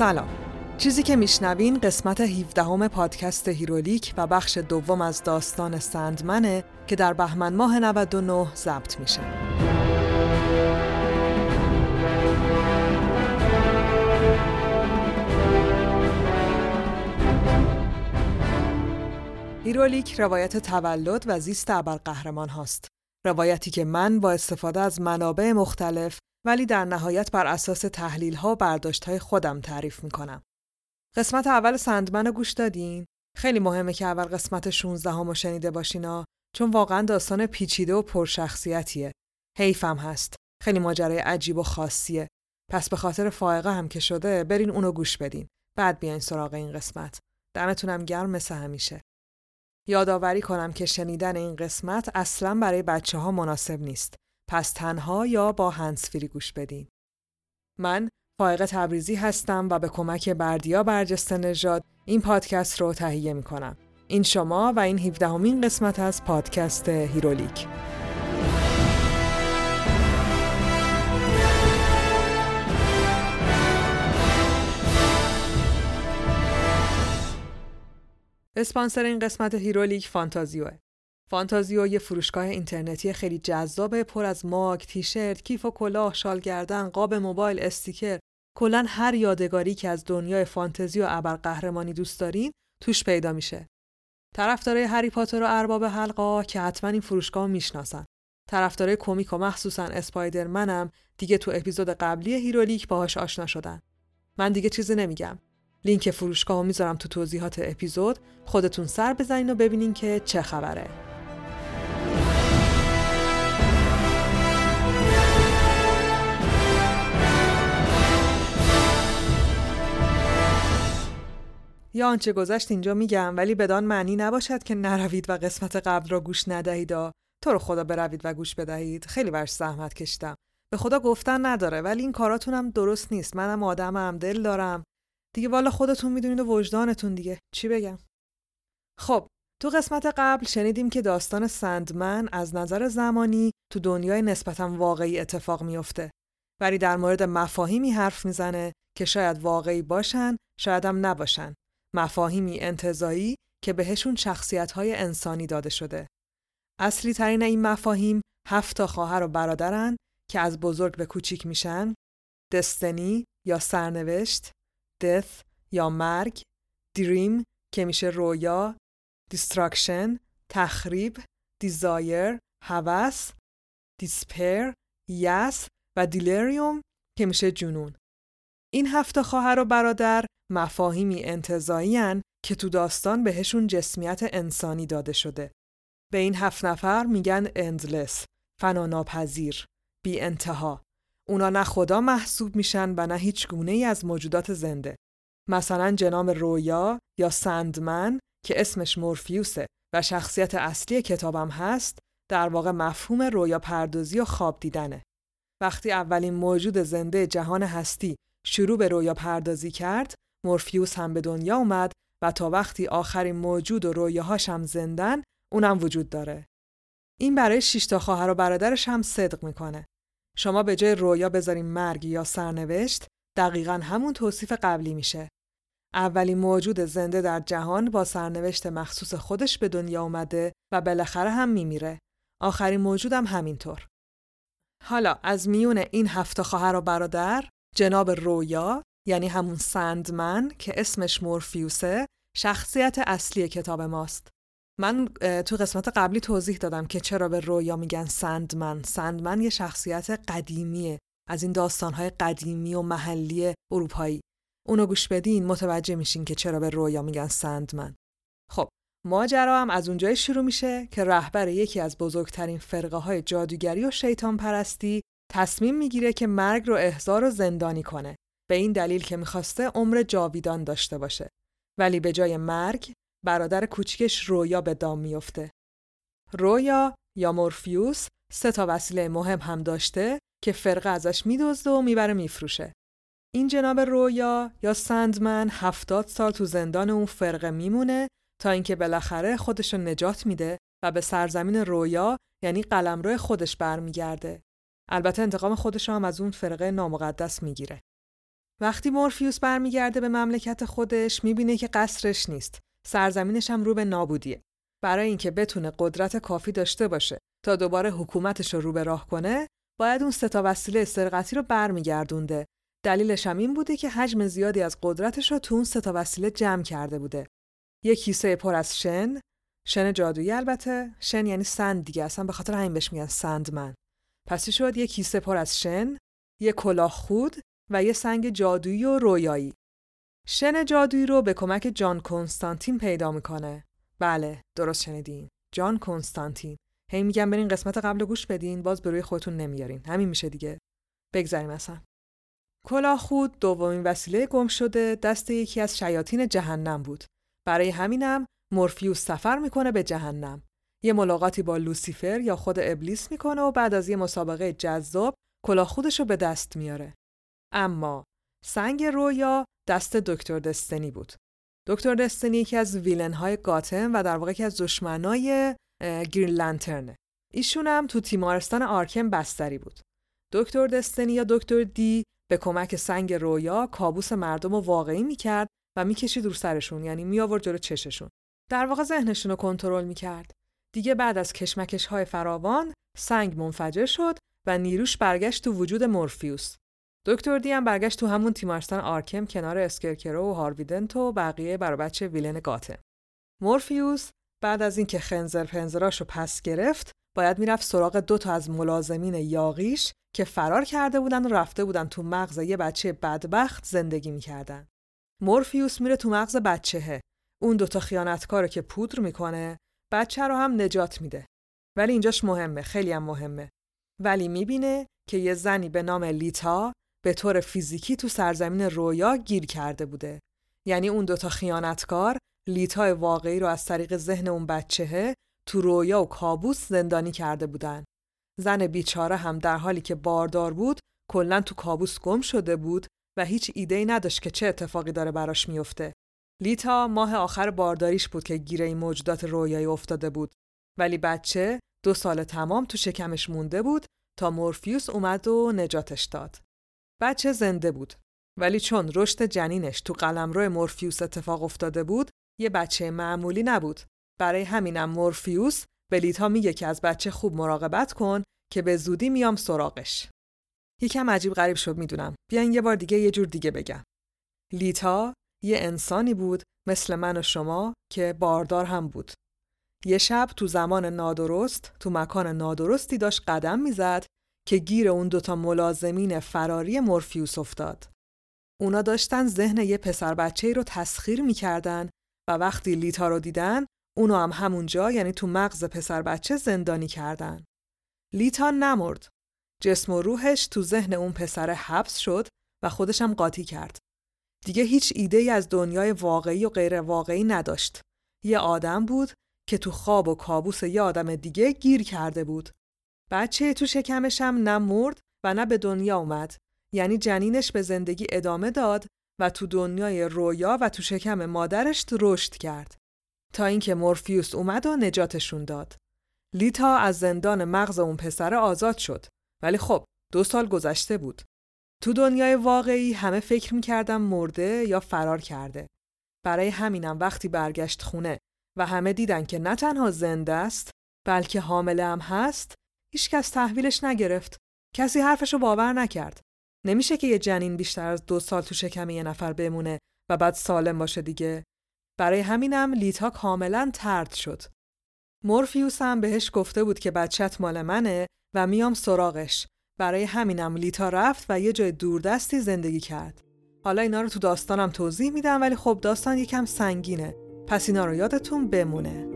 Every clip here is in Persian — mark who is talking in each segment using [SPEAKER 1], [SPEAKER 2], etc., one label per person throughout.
[SPEAKER 1] سلام چیزی که میشنوین قسمت 17 هم پادکست هیرولیک و بخش دوم از داستان سندمنه که در بهمن ماه 99 ضبط میشه هیرولیک روایت تولد و زیست ابرقهرمان هاست. روایتی که من با استفاده از منابع مختلف ولی در نهایت بر اساس تحلیل ها و برداشت های خودم تعریف می کنم. قسمت اول سندمن رو گوش دادین؟ خیلی مهمه که اول قسمت 16 هم شنیده باشینا چون واقعا داستان پیچیده و پرشخصیتیه. حیفم هست. خیلی ماجرای عجیب و خاصیه. پس به خاطر فائقه هم که شده برین اونو گوش بدین. بعد بیاین سراغ این قسمت. دمتونم گرم مثل همیشه. یادآوری کنم که شنیدن این قسمت اصلا برای بچه ها مناسب نیست. پس تنها یا با هندزفری گوش بدین. من فائق تبریزی هستم و به کمک بردیا برجسته نژاد این پادکست رو تهیه می کنم. این شما و این 17 امین قسمت از پادکست هیرولیک. اسپانسر این قسمت هیرولیک فانتازیوه. فانتازیو یه فروشگاه اینترنتی خیلی جذابه پر از ماگ، تیشرت، کیف و کلاه، شال گردن، قاب موبایل، استیکر، کلا هر یادگاری که از دنیای فانتزی و ابرقهرمانی دوست دارین توش پیدا میشه. طرفدارای هری پاتر و ارباب حلقا که حتما این فروشگاه می‌شناسن. طرفدارای کمیک و مخصوصا اسپایدرمنم دیگه تو اپیزود قبلی هیرولیک باهاش آشنا شدن. من دیگه چیزی نمیگم. لینک فروشگاه رو می‌ذارم تو توضیحات اپیزود خودتون سر بزنین و ببینین که چه خبره یا آنچه گذشت اینجا میگم ولی بدان معنی نباشد که نروید و قسمت قبل را گوش ندهید. تو رو خدا بروید و گوش بدهید. خیلی برش زحمت کشیدم به خدا گفتن نداره ولی این کاراتونم درست نیست. منم آدمم دل دارم. دیگه والا خودتون می‌دونید و وجدانتون دیگه. چی بگم؟ خب تو قسمت قبل شنیدیم که داستان سندمن از نظر زمانی تو دنیای نسبتا واقعی اتفاق میفته ولی در مورد مفاهیمی حرف می‌زنه که شاید واقعی باشن شاید هم نباشن. مفاهیمی انتظایی که بهشون شخصیت های انسانی داده شده. اصلی ترین این مفاهیم هفت تا خواهر و برادرن که از بزرگ به کوچیک میشن دستنی یا سرنوشت death یا مرگ dream که میشه رویا destruction تخریب desire هوس despair یس و delirium که میشه جنون. این هفت خواهر و برادر مفاهیمی انتظایی که تو داستان بهشون جسمیت انسانی داده شده. به این هفت نفر میگن اندلس، فناناپذیر، بی انتها. اونا نه خدا محسوب میشن و نه هیچ گونه ای از موجودات زنده. مثلا جنام رویا یا سندمن که اسمش مورفیوسه و شخصیت اصلی کتابم هست در واقع مفهوم رویا پردازی و خواب دیدنه. وقتی اولین موجود زنده جهان هستی شروع به رویا پردازی کرد، مورفیوس هم به دنیا اومد و تا وقتی آخرین موجود و رویاهاش هم زندن، اونم وجود داره. این برای شش تا خواهر و برادرش هم صدق می‌کنه. شما به جای رویا بذارین مرگ یا سرنوشت دقیقا همون توصیف قبلی میشه. اولین موجود زنده در جهان با سرنوشت مخصوص خودش به دنیا اومده و بالاخره هم میمیره. آخرین موجودم همینطور. حالا از میون این هفت خواهر و برادر جناب رویا یعنی همون سندمن که اسمش مورفیوسه شخصیت اصلی کتاب ماست. من تو قسمت قبلی توضیح دادم که چرا به رویا میگن سندمن. سندمن یه شخصیت قدیمیه از این داستانهای قدیمی و محلی اروپایی. اونو گوش بدین متوجه میشین که چرا به رویا میگن سندمن. خب ماجرا هم از اونجای شروع میشه که رهبر یکی از بزرگترین فرقه های جادوگری و شیطان پرستی تصمیم می‌گیره که مرگ رو احضار و زندانی کنه به این دلیل که می‌خواسته عمر جاویدان داشته باشه ولی به جای مرگ برادر کوچکش رویا به دام میفته رویا یا مورفیوس سه تا وسیله مهم هم داشته که فرقه ازش میدزده و می‌بره میفروشه این جناب رویا یا سندمن هفتاد سال تو زندان اون فرقه میمونه تا اینکه بالاخره خودش رو نجات میده و به سرزمین رویا یعنی قلمرو خودش برمیگرده. البته انتقام خودش هم از اون فرقه نامقدس می‌گیره. وقتی مورفیوس برمیگرده به مملکت خودش می‌بینه که قصرش نیست. سرزمینش هم رو به نابودیه. برای اینکه بتونه قدرت کافی داشته باشه تا دوباره حکومتش رو رو به راه کنه، باید اون سه تا وسیله سرقتی رو برمیگردونده. دلیلش هم این بوده که حجم زیادی از قدرتش رو تو اون سه تا وسیله جمع کرده بوده. یک کیسه پر از شن، شن جادویی البته، شن یعنی سند دیگه اصلا به خاطر همین بهش میگن سندمن. پس شد یک کیسه پر از شن، یک کلاه خود و یه سنگ جادویی و رویایی. شن جادویی رو به کمک جان کنستانتین پیدا می‌کنه. بله، درست شنیدین. جان کنستانتین. هی میگم برین قسمت قبل گوش بدین باز به خودتون نمیارین. همین میشه دیگه. بگذاریم اصلا. کلاه خود دومین وسیله گم شده دست یکی از شیاطین جهنم بود. برای همینم مورفیوس سفر می‌کنه به جهنم. یه ملاقاتی با لوسیفر یا خود ابلیس می‌کنه و بعد از یه مسابقه جذاب کلاه خودش رو به دست میاره. اما سنگ رویا دست دکتر دستنی بود. دکتر دستنی یکی از ویلن های گاتم و در واقع یکی از دشمنای گرین لانترنه. ایشون هم تو تیمارستان آرکم بستری بود. دکتر دستنی یا دکتر دی به کمک سنگ رویا کابوس مردم رو واقعی می‌کرد و می‌کشید رو سرشون یعنی می آورد جلو چششون. در واقع ذهنشون رو کنترل می‌کرد. دیگه بعد از کشمکش های فراوان سنگ منفجر شد و نیروش برگشت تو وجود مورفیوس. دکتر دی برگشت تو همون تیمارستان آرکم کنار اسکرکرو و هاروی دنت و بقیه بر و بچه villain گاتهام. مورفیوس بعد از اینکه خنزر پنزراشو پس گرفت باید می‌رفت سراغ دو تا از ملازمین یاغیش که فرار کرده بودن و رفته بودن تو مغز یه بچه بدبخت زندگی می‌کردن. مورفیوس میره تو مغز بچهه. اون دوتا خیانتکارو که پودر می‌کنه بچه رو هم نجات میده. ولی اینجاش مهمه خیلی هم مهمه. ولی می‌بینه که یه زنی به نام لیتا به طور فیزیکی تو سرزمین رویا گیر کرده بوده. یعنی اون دوتا خیانتکار لیتا واقعی رو از طریق ذهن اون بچهه تو رویا و کابوس زندانی کرده بودن. زن بیچاره هم در حالی که باردار بود کلا تو کابوس گم شده بود و هیچ ایده نداشت که چه اتفاقی داره براش میفته. لیتا ماه آخر بارداریش بود که گیره این موجودات رویایی افتاده بود ولی بچه دو سال تمام تو شکمش مونده بود تا مورفیوس اومد و نجاتش داد. بچه زنده بود ولی چون رشد جنینش تو قلمرو مورفیوس اتفاق افتاده بود یه بچه معمولی نبود. برای همینم مورفیوس به لیتا میگه که از بچه خوب مراقبت کن که به زودی میام سراغش. یکم عجیب غریب شد می‌دونم. بیاین یه بار دیگه یه جور دیگه بگم. لیتا یه انسانی بود مثل من و شما که باردار هم بود. یه شب تو زمان نادرست تو مکان نادرستی داشت قدم می‌زد که گیر اون دوتا ملازمین فراری مورفیوس افتاد. اونا داشتن ذهن یه پسر بچه رو تسخیر می‌کردن و وقتی لیتا رو دیدن اونو هم همونجا یعنی تو مغز پسر بچه زندانی کردن. لیتا نمرد. جسم و روحش تو ذهن اون پسر حبس شد و خودش هم قاطی کرد. دیگه هیچ ایده ای از دنیای واقعی و غیر واقعی نداشت. یه آدم بود که تو خواب و کابوس یه آدم دیگه گیر کرده بود. بچه تو شکمش هم نه مرد و نه به دنیا اومد. یعنی جنینش به زندگی ادامه داد و تو دنیای رویا و تو شکم مادرش رشد کرد. تا اینکه مورفیوس اومد و نجاتشون داد. لیتا از زندان مغز اون پسر آزاد شد. ولی خب دو سال گذشته بود. تو دنیای واقعی همه فکر می‌کردن مرده یا فرار کرده. برای همینم وقتی برگشت خونه و همه دیدن که نه تنها زنده است بلکه حامله هم هست هیچکس تحویلش نگرفت. کسی حرفشو باور نکرد. نمیشه که یه جنین بیشتر از دو سال تو شکم یه نفر بمونه و بعد سالم باشه دیگه. برای همینم لیتا کاملا ترد شد. مورفیوس هم بهش گفته بود که بچت مال منه و میام سراغش. برای همینم لیتا رفت و یه جای دوردستی زندگی کرد. حالا اینا رو تو داستانم توضیح میدم ولی خب داستان یکم سنگینه. پس اینا رو یادتون بمونه.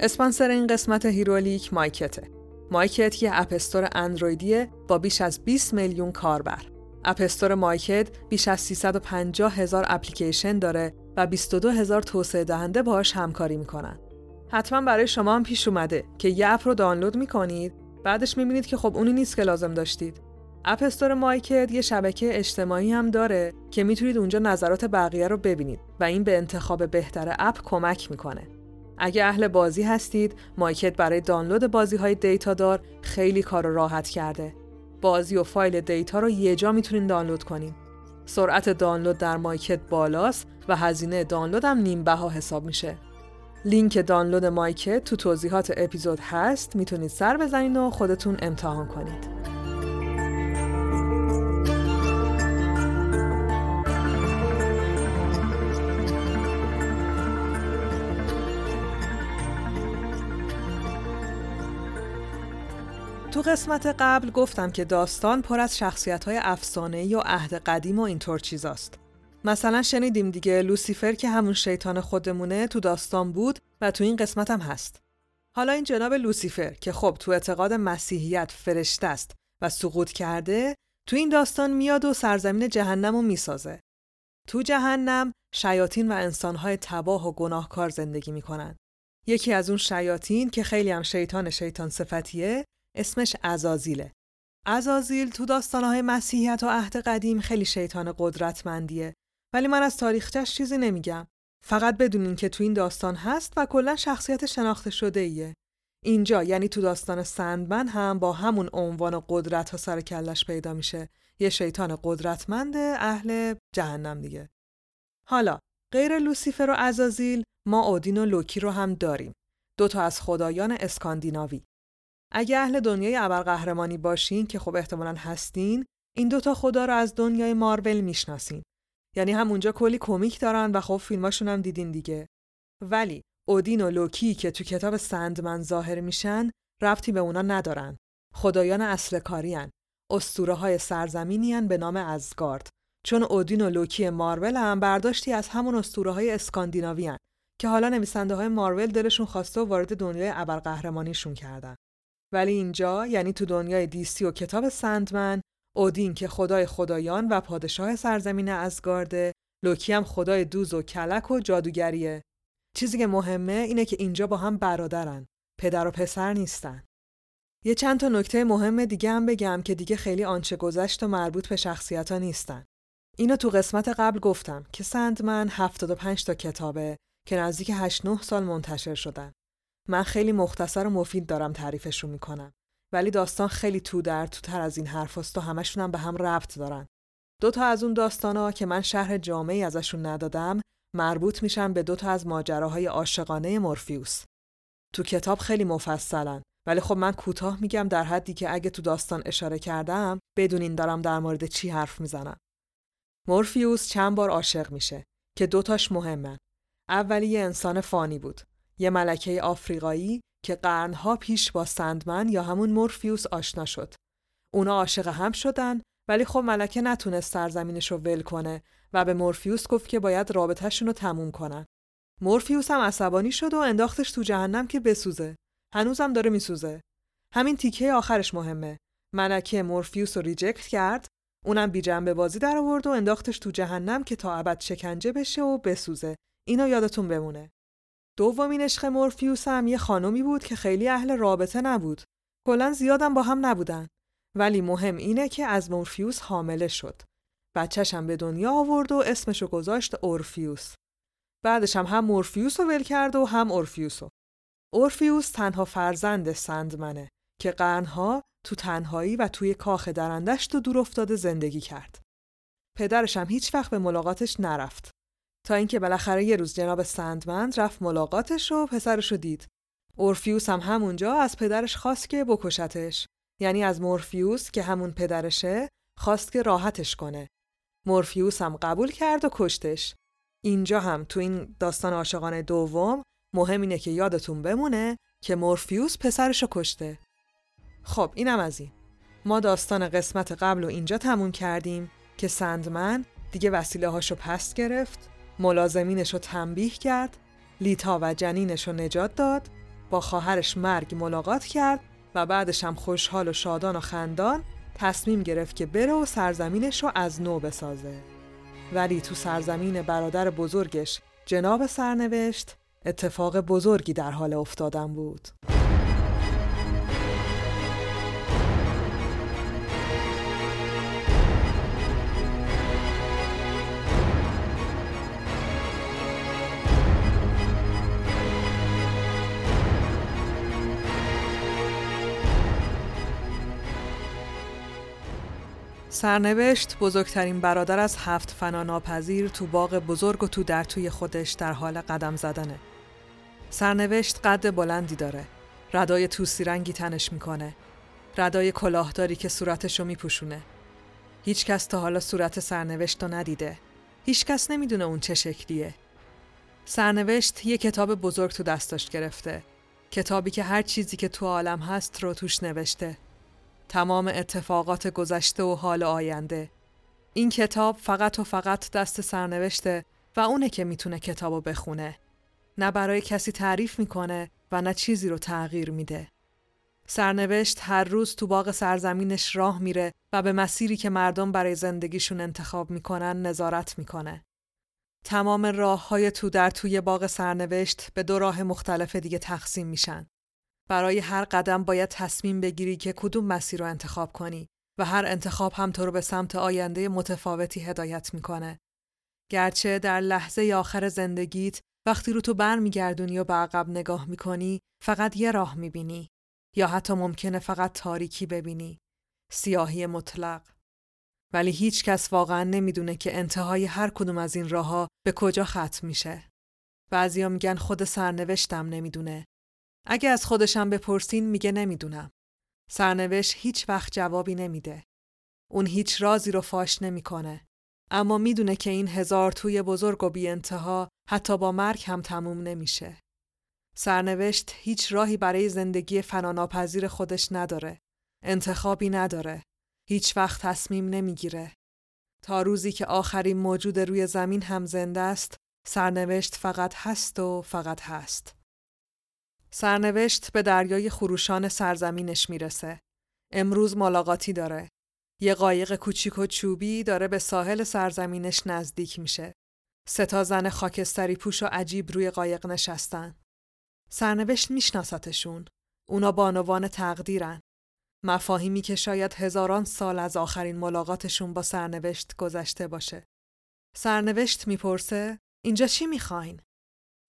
[SPEAKER 1] اسپانسر این قسمت هیرولیک مایکته. مایکت یه app store اندرویدیه با بیش از 20 میلیون کاربر. app store مایکت بیش از 350 هزار اپلیکیشن داره و 22 هزار توسعه دهنده باهاش همکاری می‌کنن. حتما برای شما هم پیش اومده که یه app رو دانلود می‌کنید بعدش می‌بینید که خب اونی نیست که لازم داشتید. app store مایکت یه شبکه اجتماعی هم داره که می‌تونید اونجا نظرات بقیه رو ببینید و این به انتخاب بهتر app کمک می‌کنه. اگه اهل بازی هستید مایکت برای دانلود بازی های data دار خیلی کار رو راحت کرده. بازی و فایل data رو یه جا می‌تونین دانلود کنین. سرعت دانلود در مایکت بالاست و هزینه دانلود هم نیم بها حساب میشه. لینک دانلود مایکت تو توضیحات اپیزود هست می‌تونید سر بزنین و خودتون امتحان کنید. تو قسمت قبل گفتم که داستان پر از شخصیت های افسانه‌ای و عهد قدیم و اینطور چیزاست. مثلا شنیدیم دیگه لوسیفر که همون شیطان خودمونه تو داستان بود و تو این قسمت هم هست. حالا این جناب لوسیفر که خب تو اعتقاد مسیحیت فرشته است و سقوط کرده تو این داستان میاد و سرزمین جهنم رو می‌سازه. تو جهنم شیاطین و انسانهای تباه و گناهکار زندگی می‌کنن. یکی از اون شیاطین که خیلی هم شیطان شیطان صفتیه اسمش ازازیله. ازازیل تو داستانهای مسیحیت و عهد قدیم خیلی شیطان قدرتمندیه ولی من از تاریخچش چیزی نمیگم. فقط بدونین که تو این داستان هست و کلا شخصیت شناخته شده ایه. اینجا یعنی تو داستان سندمن هم با همون عنوان قدرت ها سر کلش پیدا میشه. یه شیطان قدرتمند اهل جهنم دیگه. حالا غیر لوسیفر و ازازیل ما اودین و لوکی رو هم داریم. دو تا از خدایان اسکاندیناوی. اگه اهل دنیای ابرقهرمانی باشین که خب احتمالا هستین این دوتا خدا رو از دنیای مارول می‌شناسین. یعنی هم اونجا کلی کمیک دارن و خب فیلماشون هم دیدین دیگه. ولی اودین و لوکی که تو کتاب سندمن ظاهر میشن ربطی به اونا ندارن. خدایان اصل کارین اسطوره های سرزمینی به نام ازگارد چون اودین و لوکی مارول هم برداشتی از همون اسطوره های اسکاندیناوی که حالا نویسنده های مارول دلشون خواسته و وارد دنیای ابرقهرمانیشون کردن. ولی اینجا یعنی تو دنیای دیسی و کتاب سندمن اودین که خدای خدایان و پادشاه سرزمین ازگارده لوکی هم خدای دوز و کلک و جادوگریه. چیزی که مهمه اینه که اینجا با هم برادرن پدر و پسر نیستن. یه چند تا نکته مهم دیگه هم بگم که دیگه خیلی آنچه گذشت و مربوط به شخصیت ها نیستن. اینو تو قسمت قبل گفتم که سندمن 75 تا کتابه که نزدیک 8 9 سال منتشر شدن. من خیلی مختصر و مفید دارم تعریفش رو می‌کنم. ولی داستان خیلی تو در تو تر از این حرف و همشون هم به هم ربط دارن. دو تا از اون داستانا که من شهر جامعی ازشون ندادم مربوط میشن به دو تا از ماجراهای عاشقانه مورفیوس. تو کتاب خیلی مفصلن ولی خب من کوتاه میگم در حدی که اگه تو داستان اشاره کردم بدونین دارم در مورد چی حرف می‌زنم. مورفیوس چند بار عاشق میشه که دوتاش مهمن. اولی یه انسان فانی بود. یه ملکه آفریقایی که قرنها پیش با سندمن یا همون مورفیوس آشنا شد. اونا عاشق هم شدن ولی خب ملکه نتونست سرزمینش رو ول کنه و به مورفیوس گفت که باید رابطهشون رو تموم کنن. مورفیوس هم عصبانی شد و انداختش تو جهنم که بسوزه. هنوزم داره میسوزه. همین تیکه آخرش مهمه. ملکه مورفیوس رو reject کرد اونم بی جنبه بازی در آورد و انداختش تو جهنم که تا ابد شکنجه بشه و بسوزه. اینو یادتون بمونه. دومین عشق مورفیوس هم یه خانومی بود که خیلی اهل رابطه نبود. کلا زیادم با هم نبودن. ولی مهم اینه که از مورفیوس حامله شد. بچهش هم به دنیا آورد و اسمشو گذاشت اورفیوس. بعدش هم هم مورفیوس رو ول کرد و هم اورفیوس رو. اورفیوس تنها فرزند سندمنه که قرنها تو تنهایی و توی کاخ درندشت و دور افتاده زندگی کرد. پدرش هم هیچ وقت به ملاقاتش نرفت. تا اینکه بالاخره یه روز جناب سندمند رفت ملاقاتش و پسرش رو دید. اورفیوس هم همونجا از پدرش خواست که بکشتش. یعنی از مورفیوس که همون پدرشه خواست که راحتش کنه. مورفیوس هم قبول کرد و کشتش. اینجا هم تو این داستان عاشقانه دوم مهم اینه که یادتون بمونه که مورفیوس پسرش رو کشته. خب اینم از این. ما داستان قسمت قبل رو اینجا تموم کردیم که سندمن دیگه وسیله هاشو پس گرفت ملازمینش رو تنبیه کرد لیتا و جنینش رو نجات داد با خواهرش مرگ ملاقات کرد و بعدش هم خوشحال و شادان و خندان تصمیم گرفت که بره و سرزمینش رو از نو بسازه. ولی تو سرزمین برادر بزرگش جناب سرنوشت اتفاق بزرگی در حال افتادن بود. سرنوشت بزرگترین برادر از هفت فناناپذیر تو باغ بزرگ و تو در توی خودش در حال قدم زدنه. سرنوشت قد بلندی داره. ردای توسی رنگی تنش می‌کنه. ردای کلاهداری که صورتشو میپوشونه. هیچ کس تا حالا صورت سرنوشت رو ندیده. هیچ کس نمی‌دونه اون چه شکلیه. سرنوشت یه کتاب بزرگ تو دستش گرفته. کتابی که هر چیزی که تو عالم هست رو توش نوشته. تمام اتفاقات گذشته و حال آینده. این کتاب فقط و فقط دست سرنوشته و اونه که می‌تونه کتابو بخونه. نه برای کسی تعریف می‌کنه و نه چیزی رو تغییر میده. سرنوشت هر روز تو باغ سرزمینش راه میره و به مسیری که مردم برای زندگیشون انتخاب می‌کنن نظارت می‌کنه. تمام راه های تو در توی باغ سرنوشت به دو راه مختلف دیگه تقسیم میشن. برای هر قدم باید تصمیم بگیری که کدوم مسیر رو انتخاب کنی و هر انتخاب هم تو رو به سمت آینده متفاوتی هدایت می‌کنه. گرچه در لحظه آخر زندگیت وقتی رو تو برمیگردونی و به عقب نگاه می‌کنی فقط یه راه می‌بینی. یا حتی ممکنه فقط تاریکی ببینی. سیاهی مطلق. ولی هیچ کس واقعا نمی‌دونه که انتهای هر کدوم از این راهها به کجا ختم میشه. بعضیا میگن خود سرنوشتم نمی‌دونه. اگه از خودشم بپرسین میگه نمی‌دونم سرنوشت هیچ وقت جوابی نمیده اون هیچ رازی رو فاش نمی‌کنه اما می‌دونه که این هزار توی بزرگ و بی انتها حتی با مرگ هم تموم نمیشه. سرنوشت هیچ راهی برای زندگی فناناپذیر خودش نداره. انتخابی نداره. هیچ وقت تصمیم نمی‌گیره. تا روزی که آخرین موجود روی زمین هم زنده است، سرنوشت فقط هست و فقط هست. سرنوشت به دریای خروشان سرزمینش می‌رسه. امروز ملاقاتی داره. یه قایق کوچیک و چوبی داره به ساحل سرزمینش نزدیک میشه. سه تا زن خاکستری پوش و عجیب روی قایق نشستن. سرنوشت میشناستشون. اونا بانوان تقدیرن. مفاهیمی که شاید هزاران سال از آخرین ملاقاتشون با سرنوشت گذشته باشه. سرنوشت می‌پرسه اینجا چی می‌خواین؟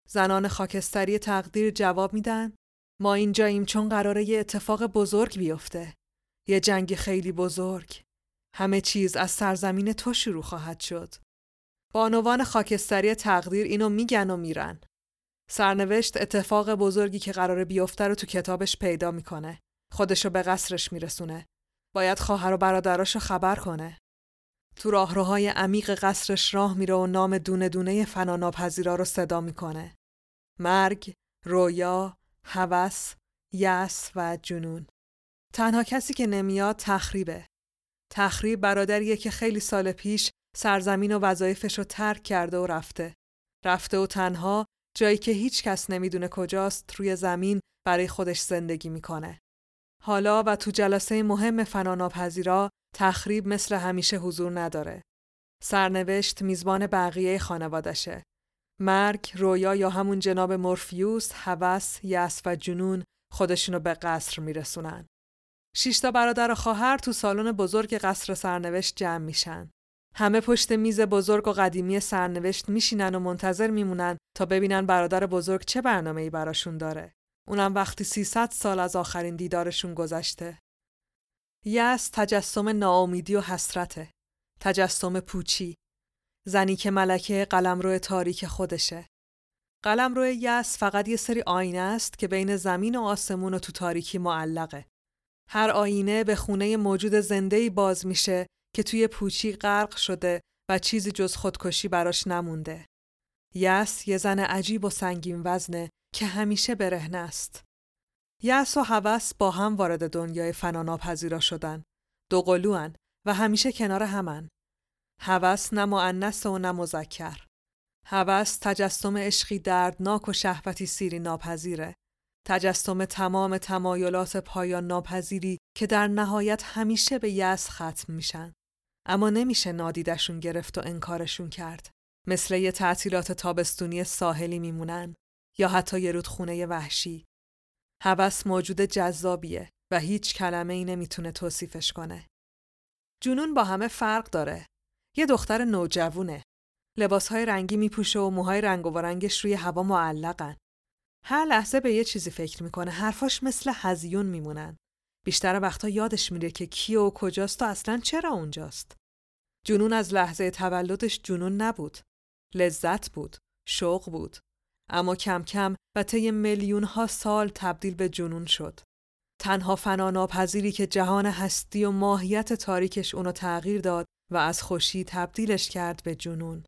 [SPEAKER 1] زنان خاکستری تقدیر جواب میدن ما اینجاییم چون قراره یه اتفاق بزرگ بیفته. یه جنگ خیلی بزرگ. همه چیز از سرزمین تو شروع خواهد شد. بانوان خاکستری تقدیر اینو میگن و میرن. سرنوشت اتفاق بزرگی که قراره بیفته رو تو کتابش پیدا می‌کنه. خودشو به قصرش میرسونه. باید خواهر و برادراشو خبر کنه. تو راهروهای عمیق قصرش راه میره و نام دونه دونه فناناپذیرا رو صدا می‌کنه. مرگ، رویا، هوس، یس و جنون. تنها کسی که نمیاد تخریبه. تخریب برادریه که خیلی سال پیش سرزمین و وظایفش رو ترک کرده و رفته. رفته و تنها جایی که هیچ کس نمی‌دونه کجاست روی زمین برای خودش زندگی می‌کنه. حالا و تو جلسه مهم فناناپذیرا تخریب مثل همیشه حضور نداره. سرنوشت میزبان بقیه خانوادشه. مرگ، رویا یا همون جناب مورفیوس، هوس، یس و جنون خودشونو به قصر میرسونن. شیشتا برادر و خواهر تو سالن بزرگ قصر سرنوشت جمع میشن. همه پشت میز بزرگ و قدیمی سرنوشت میشینن و منتظر میمونن تا ببینن برادر بزرگ چه برنامه ای براشون داره. اونم وقتی 300 سال از آخرین دیدارشون گذشته. یس تجسم ناامیدی و حسرته. تجسم پوچی. زنی که ملکه قلمرو تاریک خودشه. قلمرو یس فقط یه سری آینه است که بین زمین و آسمون و تو تاریکی معلقه. هر آینه به خونه موجود زنده باز میشه که توی پوچی غرق شده و چیزی جز خودکشی براش نمونده. یس یه زن عجیب و سنگین وزنه که همیشه برهنه است. یس و هوس با هم وارد دنیای فناناپذیرا شدن. دو قلوان و همیشه کنار همن. هوس نه معنس و نه مذکر. هوس تجسم عشقی دردناک و شهوتی سیری ناپذیره. تجسم تمام تمایلات پایان ناپذیری که در نهایت همیشه به یس ختم میشن. اما نمیشه نادیدشون گرفت و انکارشون کرد. مثل یه تعطیلات تابستونی ساحلی میمونن یا حتی یه رودخونه وحشی. هوس موجود جذابیه و هیچ کلمه ای نمی‌تونه توصیفش کنه. جنون با همه فرق داره. یه دختر نوجوونه. لباسهای رنگی میپوشه و موهای رنگ و رنگش روی هوا معلقن. هر لحظه به یه چیزی فکر می‌کنه. حرفاش مثل هزیون میمونن. بیشتر وقتا یادش میره که کیه و کجاست و اصلا چرا اونجاست. جنون از لحظه تولدش جنون نبود. لذت بود. شوق بود. اما کم کم و طی میلیون ها سال تبدیل به جنون شد. تنها فناناپذیری که جهان هستی و ماهیت تاریکش اونو تغییر داد و از خوشی تبدیلش کرد به جنون.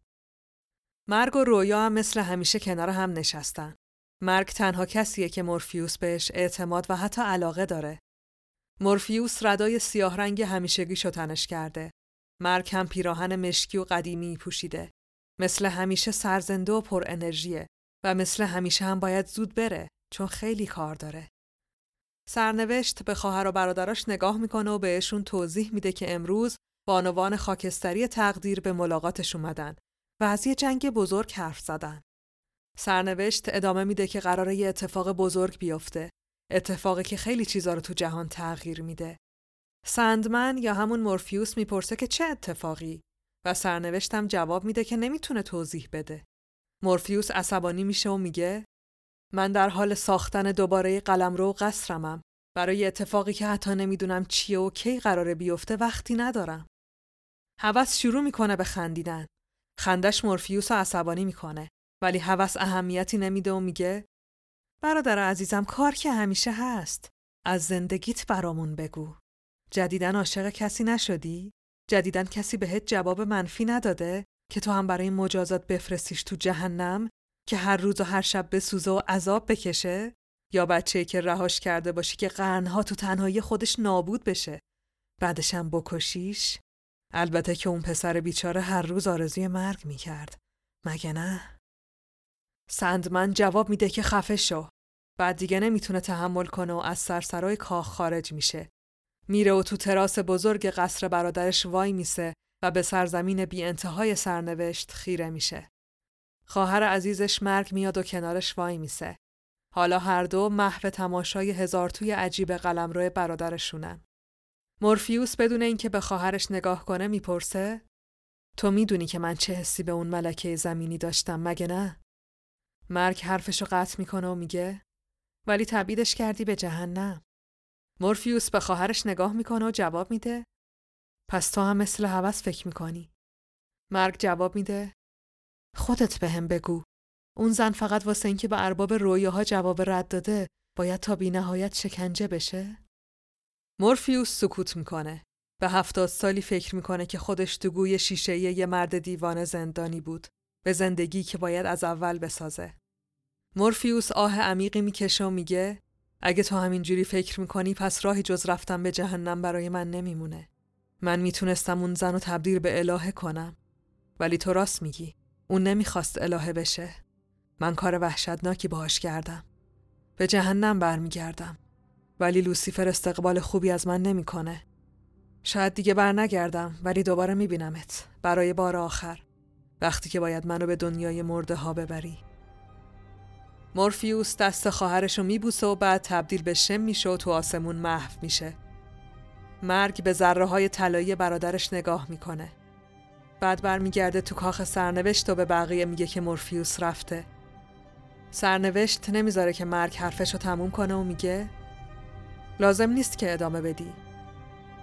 [SPEAKER 1] مرگ و رویا هم مثل همیشه کنار هم نشستن. مرگ تنها کسیه که مورفیوس بهش اعتماد و حتی علاقه داره. مورفیوس ردای سیاه رنگ همیشگی تنش کرده. مرگ هم پیراهن مشکی و قدیمی پوشیده. مثل همیشه سرزنده و پر انرژیه و مثل همیشه هم باید زود بره چون خیلی کار داره. سرنوشت به خواهر و برادراش نگاه می‌کنه و بهشون توضیح میده که امروز بانوان خاکستری تقدیر به ملاقاتش اومدن و از یه جنگ بزرگ حرف زدن. سرنوشت ادامه میده که قراره یه اتفاق بزرگ بیفته. اتفاقی که خیلی چیزا رو تو جهان تغییر میده. سندمن یا همون مورفیوس می‌پرسه که چه اتفاقی و سرنوشتم جواب میده که نمی‌تونه توضیح بده. مورفیوس عصبانی میشه و میگه من در حال ساختن دوباره قلمرو و قصرمم. برای اتفاقی که حتی نمی‌دونم چیه و کی قراره بیفته وقتی ندارم. هوس شروع می‌کنه به خندیدن. خندش مورفیوس عصبانی می‌کنه. ولی هوس اهمیتی نمیده و میگه برادر عزیزم کار که همیشه هست. از زندگیت برامون بگو. جدیدن عاشق کسی نشدی؟ جدیدن کسی بهت جواب منفی نداده که تو هم برای مجازات بفرستیش تو جهنم که هر روز و هر شب بسوزه و عذاب بکشه؟ یا بچه‌ای که رهاش کرده باشی که قرنها تو تنهایی خودش نابود بشه؟ بعدشم بکشیش؟ البته که اون پسر بیچاره هر روز آرزوی مرگ می‌کرد. مگه نه؟ سندمن جواب میده که خفه شو. بعد دیگه نمی‌تونه تحمل کنه و از سرسرای کاخ خارج میشه. میره و تو تراس بزرگ قصر برادرش وای میسه. و به سرزمین بی انتهای سرنوشت خیره میشه خواهر عزیزش مرگ میاد و کنارش وای میسه. حالا هر دو محو تماشای هزار توی عجیب قلمرو برادرشونن. مورفیوس بدون اینکه به خواهرش نگاه کنه می‌پرسه تو می‌دونی که من چه حسی به اون ملکه زمینی داشتم مگه نه؟ مرگ حرفشو قطع می‌کنه و میگه ولی تبیدش کردی به جهنم. مورفیوس به خواهرش نگاه می‌کنه و جواب میده پس تو هم مثل هوس فکر می‌کنی. مرگ جواب میده خودت به هم بگو. اون زن فقط واسه اینکه به ارباب رویاها جواب رد داده باید تا بی نهایت شکنجه بشه؟ مورفیوس سکوت می‌کنه. به هفتاد سالی فکر می‌کنه که خودش تو گوی شیشه یه مرد دیوانه زندانی بود. به زندگی که باید از اول بسازه. مورفیوس آه عمیقی می‌کشه و میگه اگه تو همینجوری فکر می‌کنی پس راهی جز رفتن به جهنم برای من نمیمونه. من می‌تونستم اون زن رو تبدیل به الهه کنم. ولی تو راست میگی. اون نمی‌خواست الهه بشه. من کار وحشتناکی باهاش کردم. به جهنم برمیگردم. ولی لوسیفر استقبال خوبی از من نمی‌کنه. شاید دیگه بر نگردم ولی دوباره میبینمت برای بار آخر وقتی که باید منو به دنیای مرده ها ببری. مورفیوس دست خواهرشو میبوسه و بعد تبدیل به شم میشه و تو آسمون محو میشه. مرگ به ذره های طلایی برادرش نگاه می‌کنه. بعد برمیگرده تو کاخ سرنوشت و به بقیه میگه که مورفیوس رفته. سرنوشت نمی‌ذاره که مرگ حرفش رو تموم کنه و میگه لازم نیست که ادامه بدی.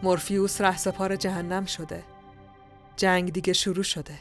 [SPEAKER 1] مورفیوس رهسپار جهنم شده. جنگ دیگه شروع شده.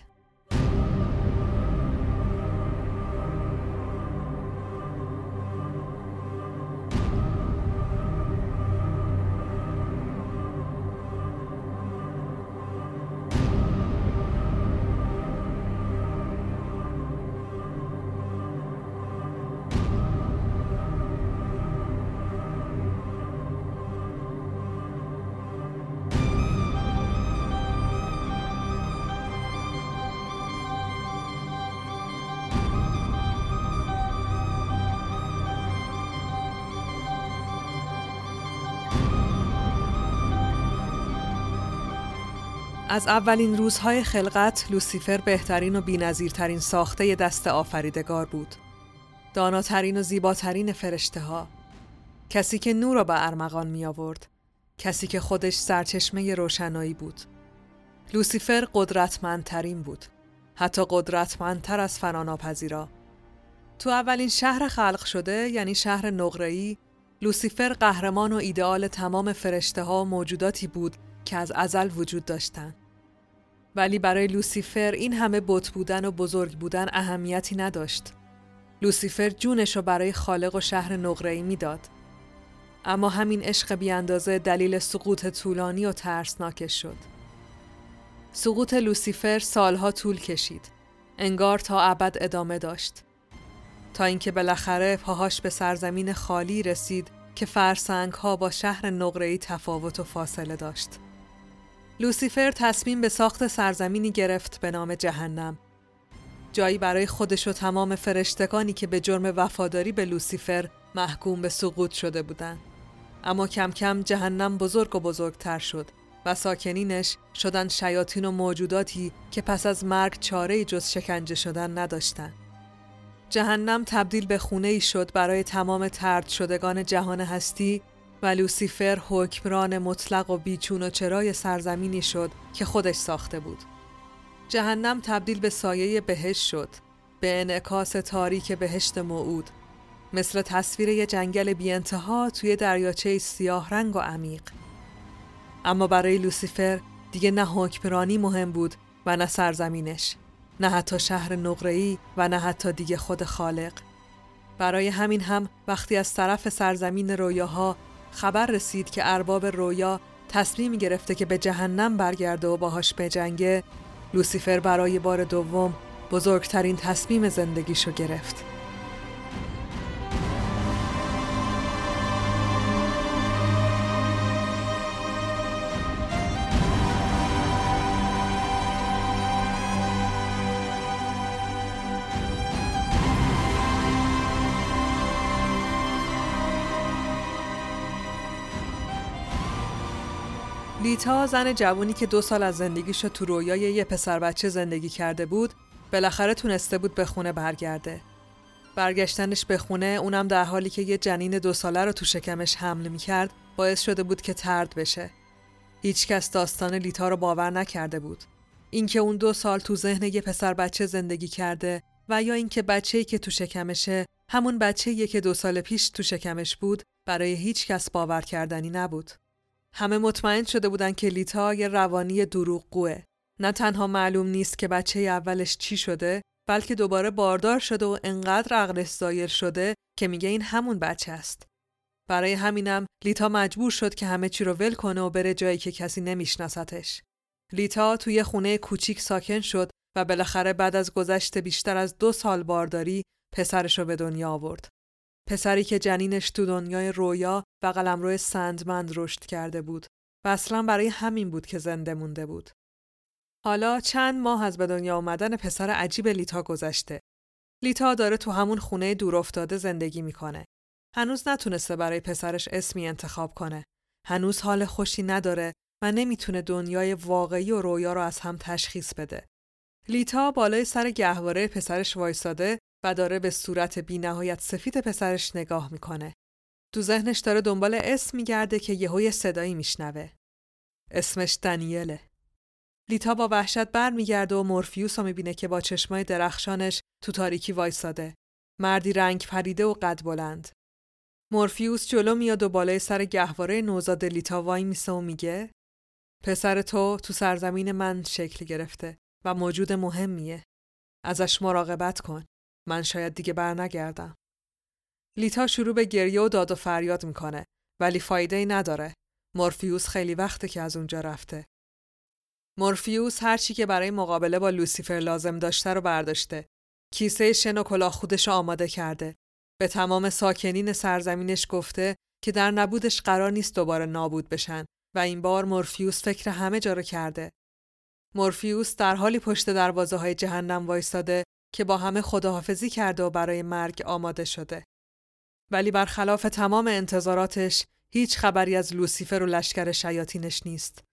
[SPEAKER 1] از اولین روزهای خلقت لوسیفر بهترین و بینظیرترین ساخته دست آفریدگار بود. داناترین و زیباترین فرشته ها. کسی که نور را به ارمغان می آورد. کسی که خودش سرچشمه روشنایی بود. لوسیفر قدرتمندترین بود. حتی قدرتمندتر از فناناپذیرا. تو اولین شهر خلق شده یعنی شهر نقره‌ای لوسیفر قهرمان و ایدئال تمام فرشته ها و موجوداتی بود که از ازل وجود داشتند. ولی برای لوسیفر این همه بت بودن و بزرگ بودن اهمیتی نداشت. لوسیفر جونش رو برای خالق و شهر نقره‌ای می‌داد. اما همین عشق بیاندازه دلیل سقوط طولانی و ترسناکش شد. سقوط لوسیفر سالها طول کشید. انگار تا ابد ادامه داشت. تا اینکه بالاخره پاهاش به سرزمین خالی رسید که فرسنگ ها با شهر نقره‌ای تفاوت و فاصله داشت. لوسیفر تصمیم به ساخت سرزمینی گرفت به نام جهنم. جایی برای خودش و تمام فرشتگانی که به جرم وفاداری به لوسیفر محکوم به سقوط شده بودند. اما کم کم جهنم بزرگ و بزرگتر شد و ساکنینش شدن شیاطین و موجوداتی که پس از مرگ چاره جز شکنجه شدن نداشتند. جهنم تبدیل به خونه ای شد برای تمام ترد شدگان جهان هستی و لوسیفر حکمران مطلق و بیچون و چرای سرزمینی شد که خودش ساخته بود. جهنم تبدیل به سایه بهشت شد، به انعکاس تاریک بهشت موعود، مثل تصویر یه جنگل بی انتها توی دریاچه سیاه رنگ و عمیق. اما برای لوسیفر دیگه نه حکمرانی مهم بود و نه سرزمینش. نه حتی شهر نقره‌ای و نه حتی دیگه خود خالق برای همین هم وقتی از طرف سرزمین رویاها خبر رسید که ارباب رویا تصمیم گرفته که به جهنم برگرده و باهاش بجنگه لوسیفر برای بار دوم بزرگترین تصمیم زندگیشو گرفت. لیتا زن جوانی که دو سال از زندگیش تو رویای یه پسر بچه زندگی کرده بود بالاخره تونسته بود به خونه برگرده. برگشتنش به خونه اونم در حالی که یه جنین دو ساله رو تو شکمش حمل می کرد باعث شده بود که ترد بشه. هیچکس داستان لیتا رو باور نکرده بود. اینکه اون دو سال تو ذهن یه پسر بچه زندگی کرده و یا اینکه بچه‌ای که تو شکمشه همون بچه‌ایه که دو سال پیش تو شکمش بود برای هیچ کس باور کردنی نبود. همه مطمئن شده بودن که لیتا یه روانی دروغگوه. نه تنها معلوم نیست که بچه اولش چی شده بلکه دوباره باردار شده و انقدر عقلش زایر شده که میگه این همون بچه است. برای همینم لیتا مجبور شد که همه چی رو ول کنه و بره جایی که کسی نمیشناستش. لیتا توی خونه کوچیک ساکن شد و بالاخره بعد از گذشت بیشتر از دو سال بارداری پسرش رو به دنیا آورد. پسری که جنینش تو دنیای رویا و قلمرو سندمند رشد کرده بود و اصلا برای همین بود که زنده مونده بود. حالا چند ماه از به دنیا آمدن پسر عجیب لیتا گذشته. لیتا داره تو همون خونه دور افتاده زندگی می‌کنه. هنوز نتونسته برای پسرش اسمی انتخاب کنه. هنوز حال خوشی نداره و نمی‌تونه دنیای واقعی و رویا رو از هم تشخیص بده. لیتا بالای سر گهواره پسرش وایساده و داره به صورت بی نهایت سفید پسرش نگاه می‌کنه. تو ذهنش داره دنبال اسم میگرده که یهو یه صدایی میشنوه. اسمش دنیله. لیتا با وحشت بر میگرده و مورفیوس رو می‌بینه که با چشمای درخشانش تو تاریکی وایساده. مردی رنگ پریده و قد بلند. مورفیوس جلو میاد و بالای سر گهواره نوزاد لیتا وای میسه و میگه پسر تو تو سرزمین من شکل گرفته و موجود مهمیه. ازش مراقبت کن. من شاید دیگه بر نگردم. لیتا شروع به گریه و داد و فریاد می‌کنه ولی فایده ای نداره. مورفیوس خیلی وقته که از اونجا رفته. مورفیوس هر چی که برای مقابله با لوسیفر لازم داشته رو برداشته. کیسه شن و کلاه خودش آماده کرده. به تمام ساکنین سرزمینش گفته که در نبودش قرار نیست دوباره نابود بشن و این بار مورفیوس فکر همه جا رو کرده. مورفیوس در حالی پشت دروازه های جهنم وایستاده که با همه خداحافظی کرده و برای مرگ آماده شده. ولی برخلاف تمام انتظاراتش هیچ خبری از لوسیفر و لشکر شیاطینش نیست.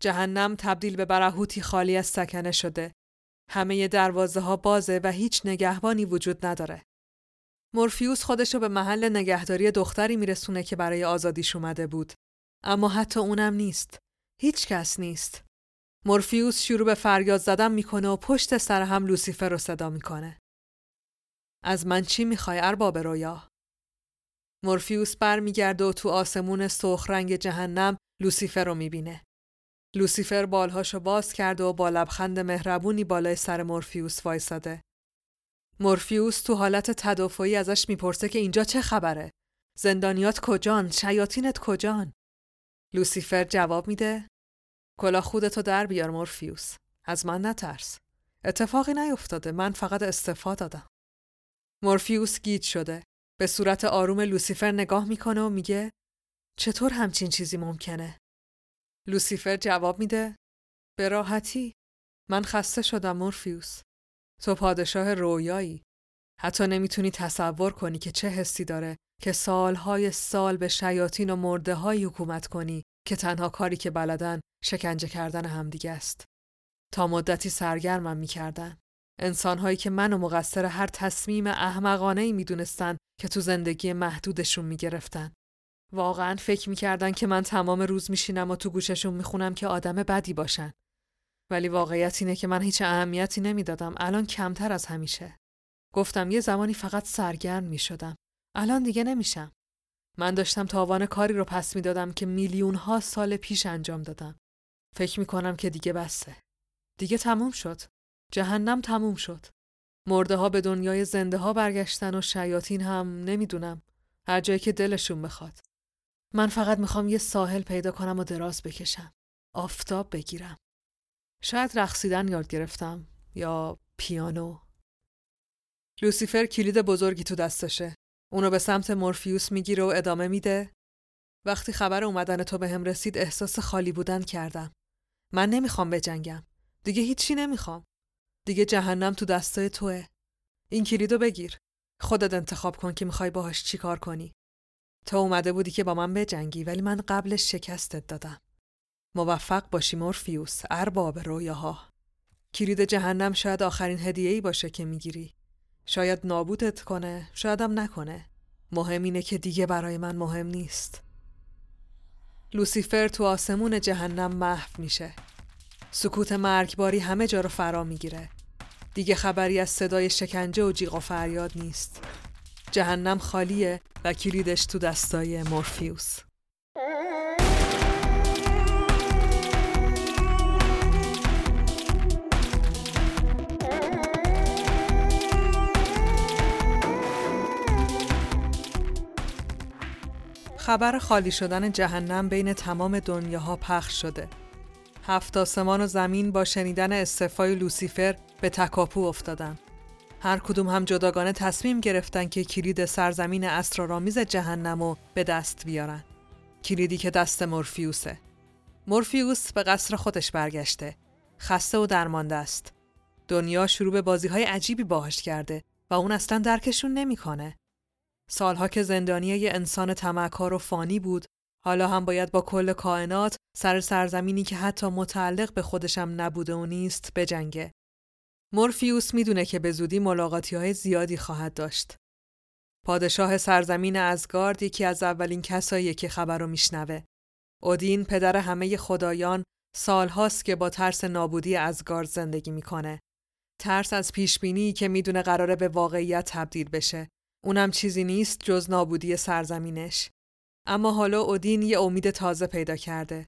[SPEAKER 1] جهنم تبدیل به برهوتی خالی از سکنه شده. همه دروازه ها بازه و هیچ نگهبانی وجود نداره. مورفیوس خودشو به محل نگهداری دختری میرسونه که برای آزادیش اومده بود. اما حتی اونم نیست. هیچ کس نیست. مورفیوس شروع به فریاد زدن می‌کنه و پشت سر هم لوسیفر رو صدا می‌کنه. از من چی می‌خوای ارباب رویا؟ مورفیوس برمیگرده و تو آسمون سرخ رنگ جهنم لوسیفر رو می‌بینه. لوسیفر بالهاشو باز کرده و با لبخند مهربونی بالای سر مورفیوس وایساده. مورفیوس تو حالت تدافعی ازش می‌پرسه که اینجا چه خبره؟ زندانیات کجان؟ شیاطینت کجان؟ لوسیفر جواب میده کلاه‌خودتو در بیار مورفیوس. از من نترس. اتفاقی نیفتاده. من فقط استعفا دادم. مورفیوس گیج شده. به صورت آروم لوسیفر نگاه می‌کنه و میگه چطور همچین چیزی ممکنه؟ لوسیفر جواب میده به راحتی من خسته شدم مورفیوس تو پادشاه رویایی حتی نمی‌تونی تصور کنی که چه حسی داره که سالهای سال به شیاطین و مرده های حکومت کنی که تنها کاری که بلدن شکنجه کردن همدیگه است. تا مدتی سرگرمم می‌کردن. انسانهایی که منو مقصر هر تصمیم احمقانه ای می‌دونستن که تو زندگی محدودشون می‌گرفتن. واقعا فکر می‌کردن که من تمام روز میشینم و تو گوششون می‌خونم که آدم بدی باشن. ولی واقعیت اینه که من هیچ اهمیتی نمی‌دادم الان کمتر از همیشه. گفتم یه زمانی فقط سرگرم می‌شدم. الان دیگه نمیشم. من داشتم تاوان کاری رو پس می‌دادم که میلیون ها سال پیش انجام دادم. فکر می‌کنم که دیگه بسته. دیگه تموم شد. جهنم تموم شد. مرده ها به دنیای زنده ها برگشتن و شیاطین هم نمی‌دونم. هر جایی که دلشون بخواد. من فقط می‌خوام یه ساحل پیدا کنم و دراز بکشم. آفتاب بگیرم. شاید رقصیدن یاد گرفتم یا پیانو. لوسیفر کلید بزرگی تو دستشه. اونو به سمت مورفیوس می‌گیره و ادامه میده. وقتی خبر اومدن تو به هم رسید احساس خالی بودن کردم. من نمی‌خوام بجنگم. دیگه هیچی نمی‌خوام. دیگه جهنم تو دستای توه. این کلیدو بگیر. خودت انتخاب کن که می‌خوای باهاش چی کار کنی. تو اومده بودی که با من بجنگی ولی من قبلش شکستت دادم. موفق باشی مورفیوس ارباب رویاها. کلید جهنم شاید آخرین هدیه ای باشه که می‌گیری. شاید نابودت کنه، شایدم نکنه. مهم اینه که دیگه برای من مهم نیست. لوسیفر تو آسمون جهنم محو میشه. سکوت مرگباری همه جا رو فرا می‌گیره. دیگه خبری از صدای شکنجه و جیغ و فریاد نیست. جهنم خالیه و کلیدش تو دستای مورفیوس. خبر خالی شدن جهنم بین تمام دنیاها پخش شده. هفت آسمان و زمین با شنیدن استعفای لوسیفر به تکاپو افتادن. هر کدوم هم جداگانه تصمیم گرفتن که کلید سرزمین اسرارآمیز جهنم رو به دست بیارن. کلیدی که دست مورفیوسه. مورفیوس به قصر خودش برگشته. خسته و درمانده است. دنیا شروع به بازی های عجیبی باهاش کرده و اون اصلا درکشون نمی‌کنه. سالها که زندانی یه انسان تمکار و فانی بود حالا هم باید با کل کائنات سر سرزمینی که حتی متعلق به خودشم نبوده و نیست بجنگه. مورفیوس می‌دونه که به زودی ملاقاتی های زیادی خواهد داشت. پادشاه سرزمین ازگارد یکی از اولین کسایی که خبر رو میشنوه. اودین پدر همه خدایان سالهاست که با ترس نابودی ازگارد زندگی می‌کنه. ترس از پیشبینی که می‌دونه قراره به واقعیت تبدیل بشه. اونم چیزی نیست جز نابودی سرزمینش. اما حالا اودین یه امید تازه پیدا کرده.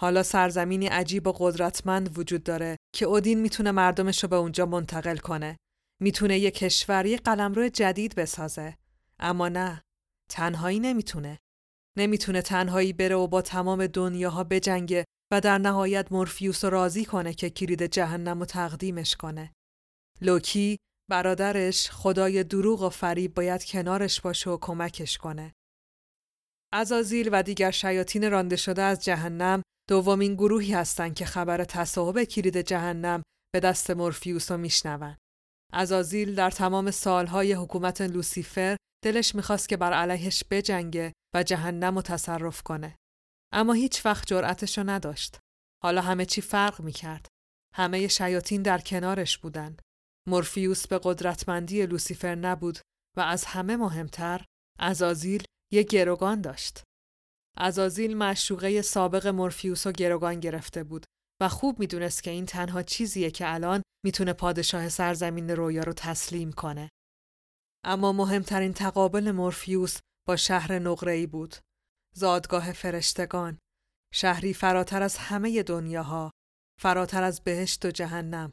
[SPEAKER 1] حالا سرزمینی عجیب و قدرتمند وجود داره که اودین می‌تونه مردمش رو به اونجا منتقل کنه. می‌تونه یه کشوری قلمرو جدید بسازه. اما نه. تنهایی نمی‌تونه. نمی‌تونه تنهایی بره و با تمام دنیاها بجنگه و در نهایت مورفیوس رو راضی کنه که کلید جهنم رو تقدیمش کنه. لوکی برادرش خدای دروغ و فریب باید کنارش باشه و کمکش کنه. ازازیل و دیگر شیاطین رانده شده از جهنم دومین گروهی هستند که خبر تصاحب کلید جهنم به دست مورفیوس رو میشنون. ازازیل در تمام سالهای حکومت لوسیفر دلش می‌خواست که بر علیهش بجنگه و جهنم تصرف کنه. اما هیچ وقت جرأتش نداشت. حالا همه چی فرق می‌کرد. همه شیاطین در کنارش بودن. مورفیوس به قدرتمندی لوسیفر نبود و از همه مهمتر ازازیل یک گروگان داشت. ازازیل مشروقه سابق مورفیوس و گروگان گرفته بود و خوب می‌دونست که این تنها چیزیه که الان می‌تونه پادشاه سرزمین رویا رو تسلیم کنه. اما مهمترین تقابل مورفیوس با شهر نقره‌ای بود. زادگاه فرشتگان. شهری فراتر از همه دنیاها. فراتر از بهشت و جهنم.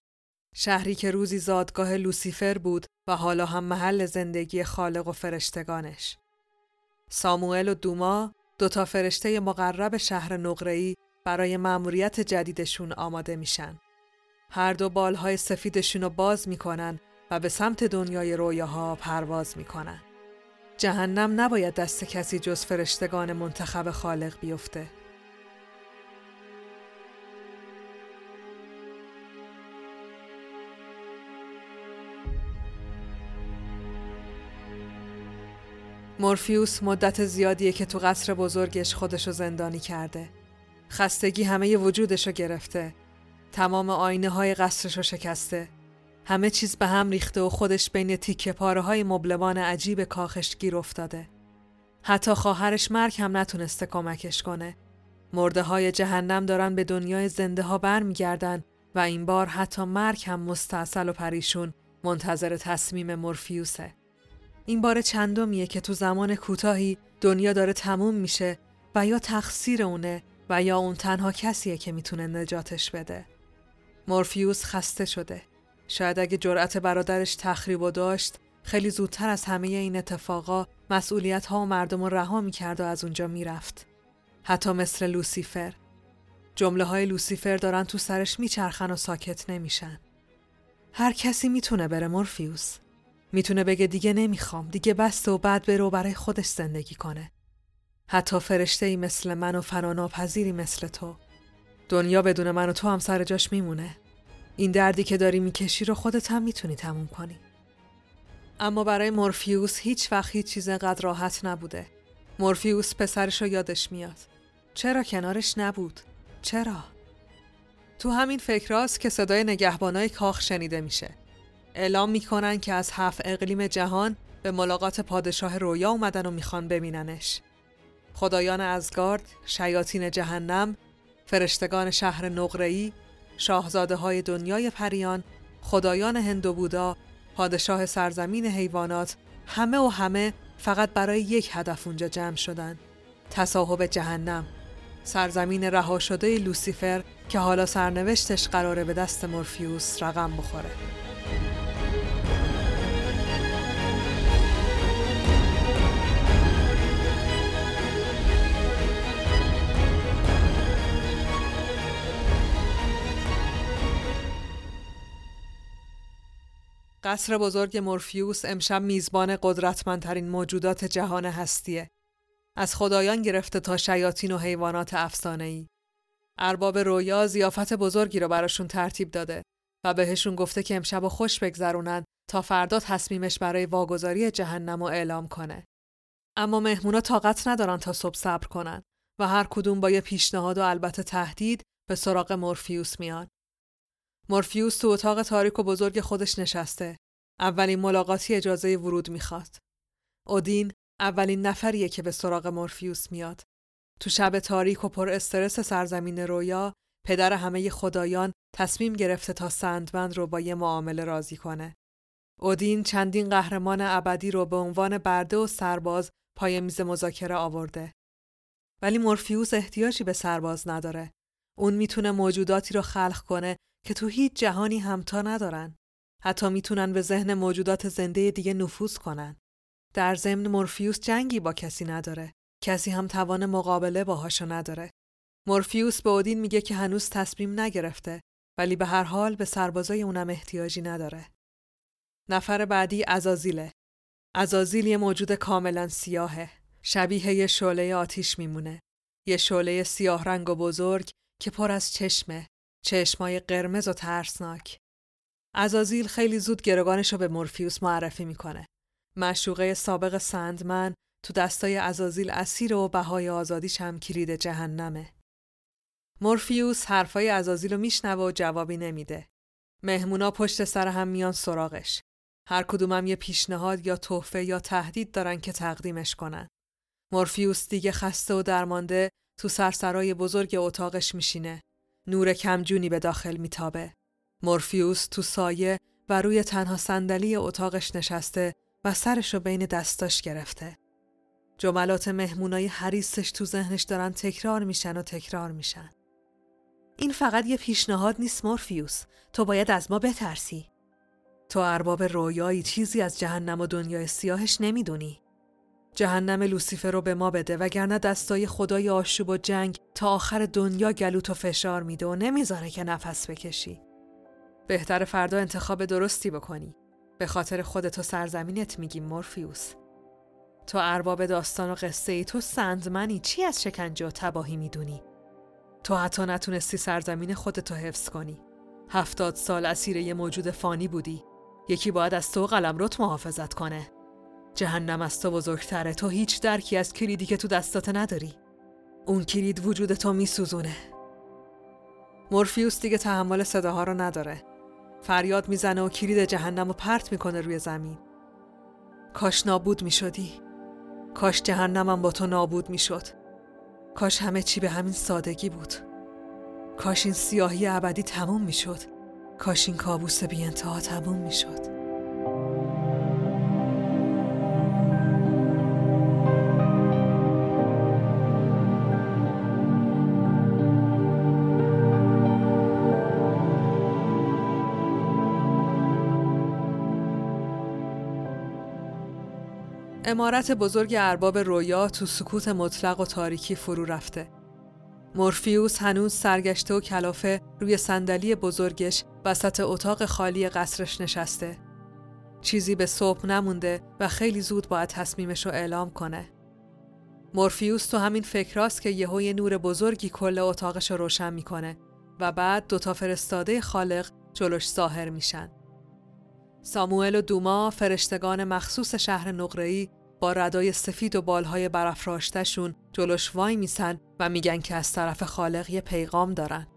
[SPEAKER 1] شهری که روزی زادگاه لوسیفر بود و حالا هم محل زندگی خالق و فرشتگانش. ساموئل و دوما دوتا فرشته مقرب شهر نقره‌ای برای مأموریت جدیدشون آماده میشن. هر دو بالهای سفیدشون رو باز می‌کنن و به سمت دنیای رویاها پرواز می‌کنن. جهنم نباید دست کسی جز فرشتگان منتخب خالق بیفته. مورفیوس مدت زیادیه که تو قصر بزرگش خودشو زندانی کرده. خستگی همه وجودشو گرفته. تمام آینه های قصرشو شکسته. همه چیز به هم ریخته و خودش بین تیکه پاره های مبلمان عجیب کاخش گیر افتاده. حتی خواهرش مرگ هم نتونسته کمکش کنه. مرده های جهنم دارن به دنیای زنده ها برمیگردن و این بار حتی مرگ هم مستاصل و پریشون منتظر تصمیم مورفیوسه. این بار چندمیه که تو زمان کوتاهی دنیا داره تموم میشه و یا تقصیر اونه و یا اون تنها کسیه که می‌تونه نجاتش بده. مورفیوس خسته شده. شاید اگه جرأت برادرش تخریب و داشت خیلی زودتر از همه این اتفاقا مسئولیت ها و مردم رو رها می‌کرد و از اونجا می‌رفت. حتی مثل لوسیفر. جمله های لوسیفر دارن تو سرش میچرخن و ساکت نمیشن. هر کسی می‌تونه بره مورفیوس. می‌تونه بگه دیگه نمی‌خوام دیگه بسته و بعد بره و برای خودش زندگی کنه. حتی فرشته ای مثل من و فراناپذیری مثل تو. دنیا بدون من و تو هم سر جاش میمونه. این دردی که داری می‌کشی رو خودت هم می‌تونی تموم کنی. اما برای مورفیوس هیچ وقت هیچ چیز قدر راحت نبوده. مورفیوس پسرش رو یادش میاد. چرا کنارش نبود؟ چرا؟ تو همین فکراست که صدای نگهبانای کاخ شنیده میشه. اعلام می‌کنن که از هفت اقلیم جهان به ملاقات پادشاه رویا اومدن و می‌خوان ببیننش. خدایان ازگارد، شیاطین جهنم، فرشتگان شهر نقره‌ای، شاهزاده های دنیای پریان، خدایان هندو بودا، پادشاه سرزمین حیوانات، همه و همه فقط برای یک هدف اونجا جمع شدن. تصاحب جهنم، سرزمین رها شده لوسیفر که حالا سرنوشتش قراره به دست مورفیوس رقم بخوره. قصر بزرگ مورفیوس امشب میزبان قدرتمندترین موجودات جهان هستیه. از خدایان گرفته تا شیاطین و حیوانات افسانه‌ای. ارباب رویا زیافت بزرگی رو براشون ترتیب داده و بهشون گفته که امشب خوش بگذرونن تا فردا تصمیمش برای واگذاری جهنم رو اعلام کنه. اما مهمونا طاقت ندارن تا صبح صبر کنن و هر کدوم با یه پیشنهاد و البته تهدید به سراغ مورفیوس میان. مورفیوس تو اتاق تاریک و بزرگ خودش نشسته. اولین ملاقاتی اجازه ورود می‌خواد. اودین اولین نفریه که به سراغ مورفیوس میاد. تو شب تاریک و پر استرس سرزمین رویا، پدر همه خدایان تصمیم گرفته تا سندمند رو با یه معامله راضی کنه. اودین چندین قهرمان ابدی رو به عنوان برده و سرباز پای میز مذاکره آورده. ولی مورفیوس احتیاجی به سرباز نداره. اون می‌تونه موجوداتی رو خلق کنه که تو هیچ جهانی همتا ندارن. حتی می‌تونن به ذهن موجودات زنده دیگه نفوذ کنن. در ضمن مورفیوس جنگی با کسی نداره. کسی هم توان مقابله باهاشو نداره. مورفیوس به اودین میگه که هنوز تصمیم نگرفته ولی به هر حال به سربازای اونم احتیاجی نداره. نفر بعدی ازازیله. ازازیل یه موجود کاملا سیاهه. شبیه یه شعله آتیش میمونه. یه شعله سیاه رنگ و بزرگ که پر از چشمه چشمای قرمز و ترسناک. ازازیل خیلی زود گروگانش رو به مورفیوس معرفی می‌کنه. مشوقه سابق سندمن تو دستای ازازیل اسیر و بهای آزادیش هم کلید جهنمه. مورفیوس حرفای ازازیل رو میشنوه و جوابی نمیده. مهمونا پشت سر هم میان سراغش. هر کدومم یه پیشنهاد یا تحفه یا تهدید دارن که تقدیمش کنن. مورفیوس دیگه خسته و درمانده تو سرسرای بزرگ اتاقش میشینه. نور کمجونی به داخل میتابه. مورفیوس تو سایه و روی تنها صندلی اتاقش نشسته و سرشو بین دستاش گرفته. جملات مهمونای حریصش تو ذهنش دارن تکرار میشن و تکرار میشن. این فقط یه پیشنهاد نیست مورفیوس. تو باید از ما بترسی. تو ارباب رویایی چیزی از جهنم و دنیای سیاهش نمی‌دونی. جهنم لوسیفر رو به ما بده وگرنه دستای خدای آشوب و جنگ تا آخر دنیا گلوت و فشار میده و نمی‌ذاره که نفس بکشی. بهتر فردا انتخاب درستی بکنی. به خاطر خودت و سرزمینت میگیم مورفیوس. تو ارباب داستان و قصه ای تو سندمنی چی از شکنجه و تباهی می‌دونی؟ تو حتی نتونستی سرزمین خودتو حفظ کنی. هفتاد سال اسیر یه موجود فانی بودی. یکی باید از تو قلم روت محافظت کنه. جهنم از تو بزرگتره تو هیچ درکی از کلیدی که تو دستات نداری. اون کلید وجود تو میسوزونه. مورفیوس دیگه تحمل صداها رو نداره. فریاد می‌زنه و کلید جهنم رو پرت می‌کنه روی زمین. کاش نابود می‌شدی. کاش جهنمم با تو نابود می‌شد. کاش همه چی به همین سادگی بود. کاش این سیاهی ابدی تموم می‌شد. کاش این کابوس بی انتها تموم می‌شد. امارت بزرگ ارباب رویا تو سکوت مطلق و تاریکی فرو رفته. مورفیوس هنوز سرگشته و کلافه روی صندلی بزرگش وسط اتاق خالی قصرش نشسته. چیزی به صبح نمونده و خیلی زود باید تصمیمش رو اعلام کنه. مورفیوس تو همین فکراست که یهو یه نور بزرگی کل اتاقش رو روشن می‌کنه و بعد دوتا فرستاده خالق جلوش ظاهر میشن. ساموئل و دوما فرشتگان مخصوص شهر نقره‌ای با ردای سفید و بالهای برافراشتشون جلوش وای میسن و میگن که از طرف خالق یه پیغام دارن.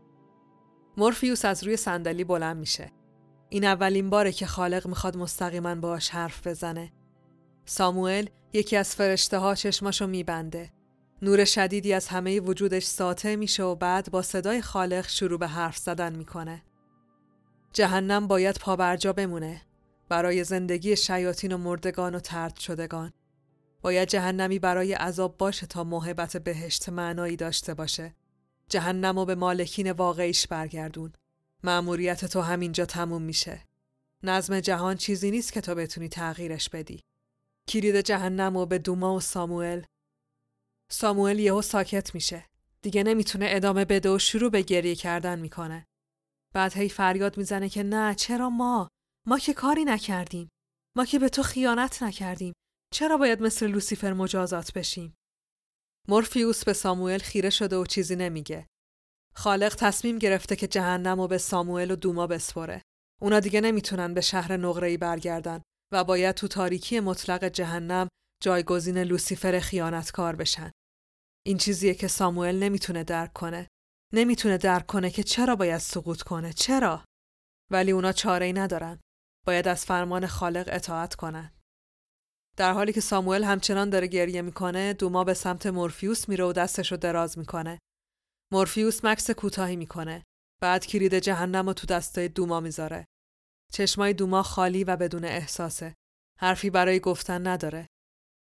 [SPEAKER 1] مورفیوس از روی صندلی بلند میشه. این اولین باره که خالق می‌خواد مستقیما باش حرف بزنه. ساموئل یکی از فرشته ها چشماشو میبنده. نور شدیدی از همه وجودش ساطع میشه و بعد با صدای خالق شروع به حرف زدن می‌کنه. جهنم باید پابرجا بمونه برای زندگی شیاطین و مردگان و ترد شدگان. باید جهنمی برای عذاب باشه تا محبت بهشت معنایی داشته باشه. جهنم و به مالکین واقعیش برگردون. مأموریت تو همینجا تموم میشه. نظم جهان چیزی نیست که تو بتونی تغییرش بدی. کلید جهنم و به دوما و ساموئل. ساموئل یهو ساکت میشه. دیگه نمی‌تونه ادامه بده و شروع به گریه کردن می‌کنه. بعد هی فریاد می‌زنه که نه چرا ما ما که کاری نکردیم ما که به تو خیانت نکردیم چرا باید مثل لوسیفر مجازات بشیم؟ مورفیوس به ساموئل خیره شده و چیزی نمیگه. خالق تصمیم گرفته که جهنم و به ساموئل و دوما بسپره. اونا دیگه نمی‌تونن به شهر نقره‌ای برگردن و باید تو تاریکی مطلق جهنم جایگزین لوسیفر خیانتکار بشن. این چیزیه که ساموئل نمی‌تونه درک کنه. نمی‌تونه درک کنه که چرا باید سقوط کنه. چرا؟ ولی اونا چاره ای ندارن. باید از فرمان خالق اطاعت کنن. در حالی که ساموئل همچنان داره گریه می‌کنه دوما به سمت مورفیوس میره و دستش رو دراز می‌کنه. مورفیوس مکس کوتاهی می‌کنه. بعد کلید جهنم رو تو دستای دوما می‌ذاره. چشمای دوما خالی و بدون احساسه. حرفی برای گفتن نداره.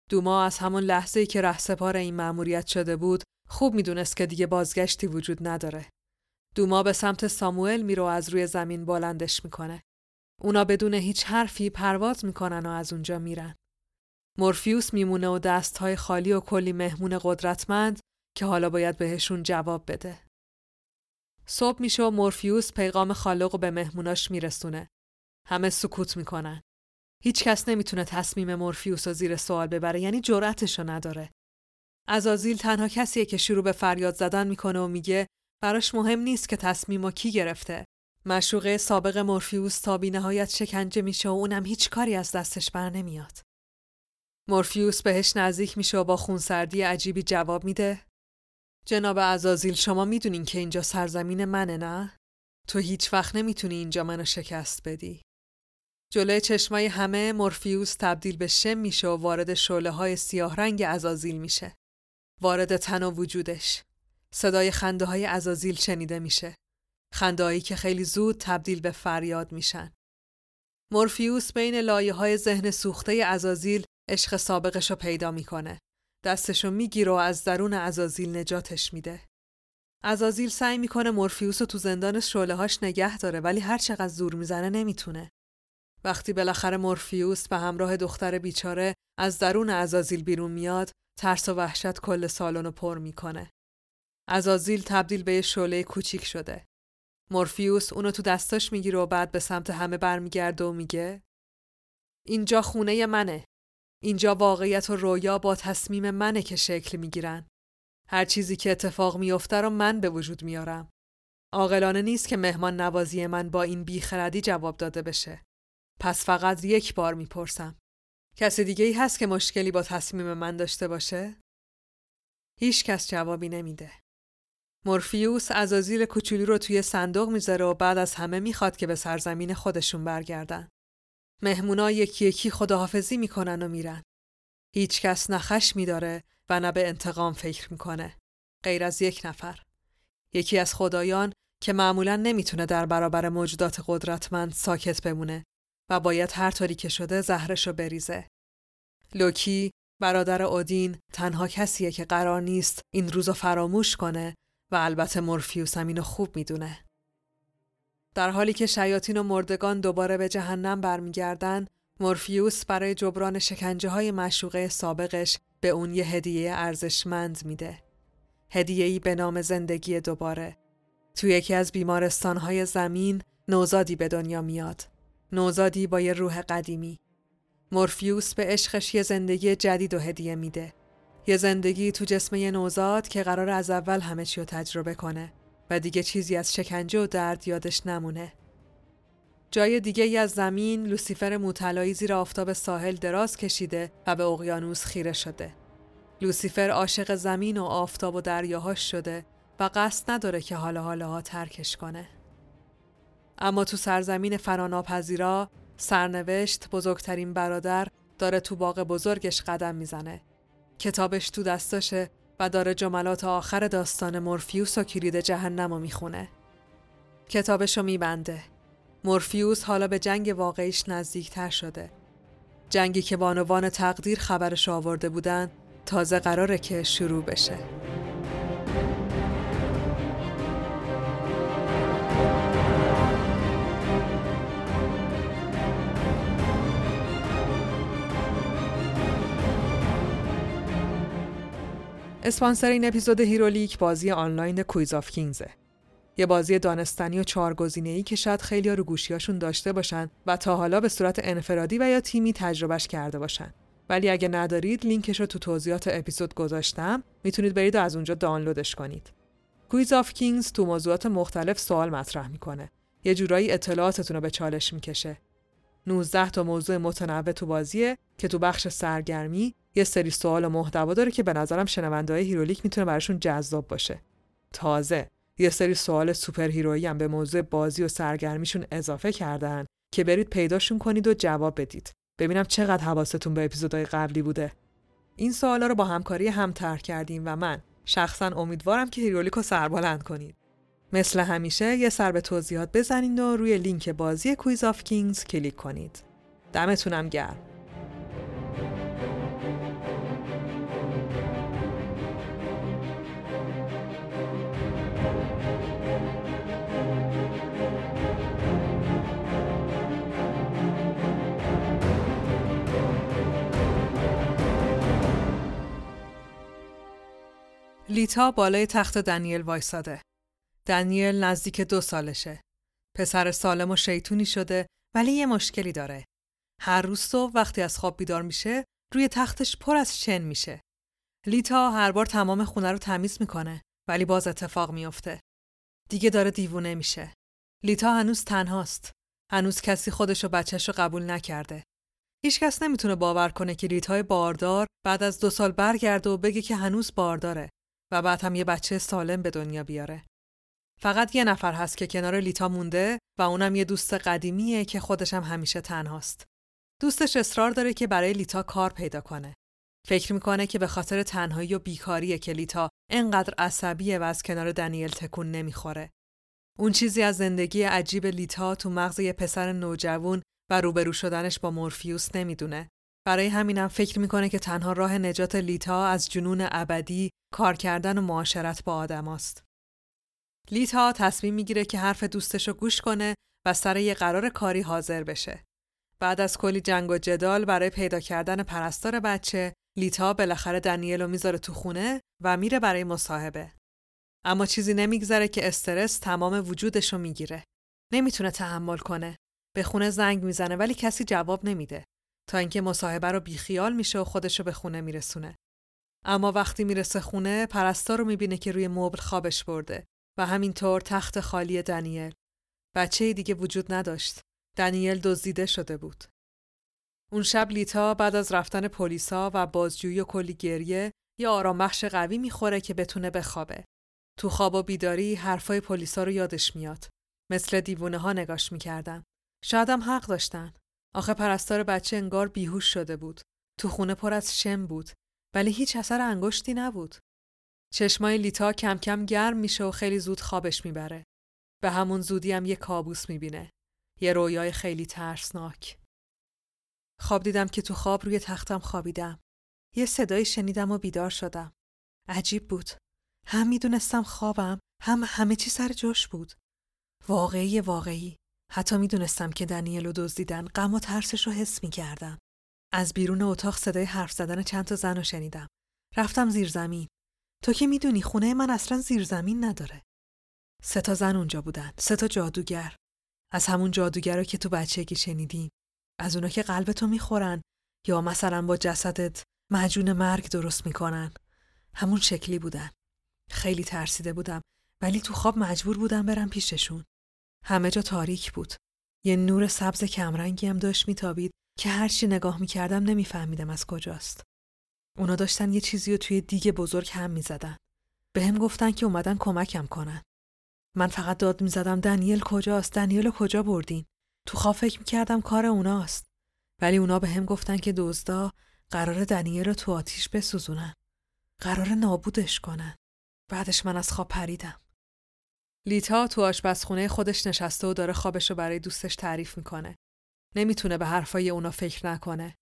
[SPEAKER 1] دوما از همون لحظه ای که رهسپار این مأموریت شده بود خوب می‌دونست که دیگه بازگشتی وجود نداره. دوما به سمت ساموئل میره و از روی زمین بلندش می‌کنه. اونا بدون هیچ حرفی پرواز می‌کنن و از اونجا میرن. مورفیوس میمونه و دستهای خالی و کلی مهمون قدرتمند که حالا باید بهشون جواب بده. صبح میشه و مورفیوس پیغام خالق رو به مهموناش میرسونه. همه سکوت می‌کنن. هیچ کس نمی‌تونه تصمیم مورفیوس رو زیر سوال ببره یعنی جرأتشو نداره. ازازیل تنها کسیه که شروع به فریاد زدن می‌کنه و میگه براش مهم نیست که تصمیم کی گرفته. مشوقه سابق مورفیوس تا بی نهایت شکنجه میشه و اونم هیچ کاری از دستش بر نمیاد. مورفیوس بهش نزدیک میشه و با خونسردی عجیبی جواب میده جناب عزازیل شما می‌دونین که اینجا سرزمین منه نه؟ تو هیچ وقت نمی‌تونی اینجا منو شکست بدی. جلوی چشمای همه مورفیوس تبدیل به شم میشه و وارد شعله های سیاه رنگ عزازیل میشه. وارد تن و وجودش. صدای خنده های عزازیل شنیده میشه. خندایی که خیلی زود تبدیل به فریاد میشن. مورفیوس بین لایه های ذهن سوخته ازازیل عشق سابقش رو پیدا می‌کنه. دستشو می‌گیره و از درون ازازیل نجاتش میده. ازازیل سعی می‌کنه مورفیوس رو تو زندان شعله هاش نگه داره ولی هر چقدر زور می‌زنه نمی‌تونه. وقتی بالاخره مورفیوس به همراه دختر بیچاره از درون ازازیل بیرون میاد، ترس و وحشت کل سالن رو پر می‌کنه. ازازیل تبدیل به یه شعله کوچیک شده. مورفیوس اونو تو دستاش می‌گیره و بعد به سمت همه برمیگرده و میگه اینجا خونه منه. اینجا واقعیت و رویا با تصمیم منه که شکل می‌گیرن. هر چیزی که اتفاق میافته رو من به وجود میارم. عاقلانه نیست که مهمان نوازی من با این بیخردی جواب داده بشه. پس فقط یک بار می‌پرسم. کسی دیگه ای هست که مشکلی با تصمیم من داشته باشه؟ هیچ کس جوابی نمیده. مورفیوس ازازیل کوچولو رو توی صندوق می‌ذاره و بعد از همه می‌خواد که به سرزمین خودشون برگردن. مهمونا یکی یکی خداحافظی می‌کنن و میرن. هیچ کس نه خشمی داره و نه به انتقام فکر می‌کنه. غیر از یک نفر. یکی از خدایان که معمولا نمی‌تونه در برابر موجودات قدرتمند ساکت بمونه و باید هر طوری که شده زهرشو بریزه. لوکی برادر اودین تنها کسیه که قرار نیست این روزو فراموش کنه و البته مورفیوس هم اینو خوب می‌دونه. در حالی که شیاطین و مردگان دوباره به جهنم برمیگردن، مورفیوس برای جبران شکنجه های مشوقه سابقش به اون یه هدیه ارزشمند میده. هدیه‌ای به نام زندگی دوباره. تو یکی از بیمارستانهای زمین نوزادی به دنیا میاد. نوزادی با یه روح قدیمی. مورفیوس به عشقش یه زندگی جدید و هدیه میده. یه زندگی تو جسم یه نوزاد که قرار از اول همه چی رو تجربه کنه و دیگه چیزی از شکنجه و درد یادش نمونه. جای دیگه ای از زمین لوسیفر موتلایی زیر آفتاب ساحل دراز کشیده و به اقیانوس خیره شده. لوسیفر عاشق زمین و آفتاب و دریاهاش شده و قصد نداره که حالا حالا ترکش کنه. اما تو سرزمین فراناپذیرا سرنوشت بزرگترین برادر داره تو باغ بزرگش قدم می‌زنه. کتابش تو دستاشه و داره جملات آخر داستان مورفیوس و کلید جهنم رو می‌خونه. کتابشو میبنده. مورفیوس حالا به جنگ واقعیش نزدیکتر شده. جنگی که بانوان تقدیر خبرش آورده بودن تازه قراره که شروع بشه. اسپانسر این اپیزود Herolic بازی آنلاین Quiz of Kings ه. یه بازی دانستنی و چهارگزینه‌ای که شاید خیلی رو گوشیاشون داشته باشن و تا حالا به صورت انفرادی و یا تیمی تجربهش کرده باشن. ولی اگه ندارید لینکش رو تو توضیحات اپیزود گذاشتم می‌تونید برید و از اونجا دانلودش کنید. Quiz of Kings تو موضوعات مختلف سوال مطرح می‌کنه. یه جورایی اطلاعاتتون رو به چالش می‌کشه. 19 تا موضوع متنوع تو بازیه که تو بخش سرگرمی یه سری سوال و محتوا داره که به نظرم شنوندههای Herolic می‌تونه براشون جذاب باشه. تازه یه سری سوال superhero یی هم به موضوع بازی و سرگرمیشون اضافه کردن که برید پیداشون کنید و جواب بدید. ببینم چقدر حواستون به اپیزودهای قبلی بوده. این سوالا رو با همکاری هم طرح کردیم و من شخصا امیدوارم که Herolic رو سربلند کنید. مثل همیشه یه سر به توضیحات بزنید و روی لینک بازی Quiz of Kings کلیک کنید. دمتونم گرم. لیتا بالای تخت دنیل وایساده. دنیل نزدیک دو سالشه. پسر سالم و شیطونی شده ولی یه مشکلی داره. هر روز صبح وقتی از خواب بیدار میشه روی تختش پر از شن میشه. لیتا هر بار تمام خونه رو تمیز می‌کنه ولی باز اتفاق میافته. دیگه داره دیوونه میشه. لیتا هنوز تنهاست. هنوز کسی خودش و بچهش رو قبول نکرده. هیچکس نمی‌تونه باور کنه که لیتای باردار بعد از دو سال برگرده و بگه که هنوز بارداره و بعد هم یه بچه سالم به دنیا بیاره. فقط یه نفر هست که کنار لیتا مونده و اونم یه دوست قدیمیه که خودش هم همیشه تنهاست. دوستش اصرار داره که برای لیتا کار پیدا کنه. فکر می‌کنه که به خاطر تنهایی و بیکاریه که لیتا انقدر عصبیه و از کنار دنیل تکون نمی‌خوره. اون چیزی از زندگی عجیب لیتا تو مغز یه پسر نوجوون و روبرو شدنش با مورفیوس نمی‌دونه برای همینم فکر می‌کنه که تنها راه نجات لیتا از جنون ابدی کار کردن و معاشرت با آدم است. لیتا تصمیم می‌گیره که حرف دوستشو گوش کنه و سر یه قرار کاری حاضر بشه. بعد از کلی جنگ و جدال برای پیدا کردن پرستار بچه، لیتا بالاخره دنیلو می‌ذاره تو خونه و میره برای مصاحبه. اما چیزی نمیگذره که استرس تمام وجودشو می‌گیره. نمی‌تونه تحمل کنه. به خونه زنگ می‌زنه ولی کسی جواب نمیده. تا اینکه مصاحبه رو بیخیال میشه و خودشو به خونه میرسونه. اما وقتی می‌رسه خونه پرستار رو می‌بینه که روی مبل خوابش برده و همینطور تخت خالی دنیل. بچه دیگه وجود نداشت. دنیل دزدیده شده بود. اون شب لیتا بعد از رفتن پلیسا و بازجویی و کلی گریه یه آرامبخش قوی می‌خوره که بتونه بخوابه. تو خواب و بیداری حرفای پلیسا رو یادش میاد. مثل دیوونه ها نگاش می‌کردن. شاید هم حق داشتن. آخه پرستار بچه انگار بیهوش شده بود. تو خونه پر از شم بود. ولی هیچ اثر انگشتی نبود. چشمای لیتا کم کم گرم میشه و خیلی زود خوابش می‌بره. به همون زودی هم یه کابوس می‌بینه. یه رویای خیلی ترسناک. خواب دیدم که تو خواب روی تختم خوابیدم. یه صدایی شنیدم و بیدار شدم. عجیب بود. هم می‌دونستم خوابم هم همه چی سر جاش بود. واقعی واقعی. حتی می‌دونستم که دنیلو دزدیدن غم و ترسش رو حس می‌کردم. از بیرون اتاق صدای حرف زدن چند تا زن رو شنیدم. رفتم زیر زمین. تو که می‌دونی خونه من اصلا زیر زمین نداره. سه تا زن اونجا بودن. سه تا جادوگر. از همون جادوگرا که تو بچگی شنیدیم. از اونا که قلبتو می‌خورن یا مثلا با جسدت معجون مرگ درست می‌کنن. همون شکلی بودن. خیلی ترسیده بودم ولی تو خواب مجبور بودم برم پیششون. همه جا تاریک بود. یه نور سبز کمرنگی هم داشت میتابید که هرچی نگاه می‌کردم نمیفهمیدم از کجاست. اونا داشتن یه چیزی رو توی دیگه بزرگ هم می‌زدن. به هم گفتن که اومدن کمکم کنن. من فقط داد می‌زدم دنیل کجاست؟ دنیل کجا بردین؟ تو خواب فکر می‌کردم کار اوناست. ولی اونا به هم گفتن که دزدا قرار دنیل رو تو آتیش بسوزونن. قرار نابودش کنن. بعدش من از خواب پریدم. لیتا تو آشپزخونه خودش نشسته و داره خوابش رو برای دوستش تعریف می‌کنه. نمی‌تونه به حرفای اونا فکر نکنه.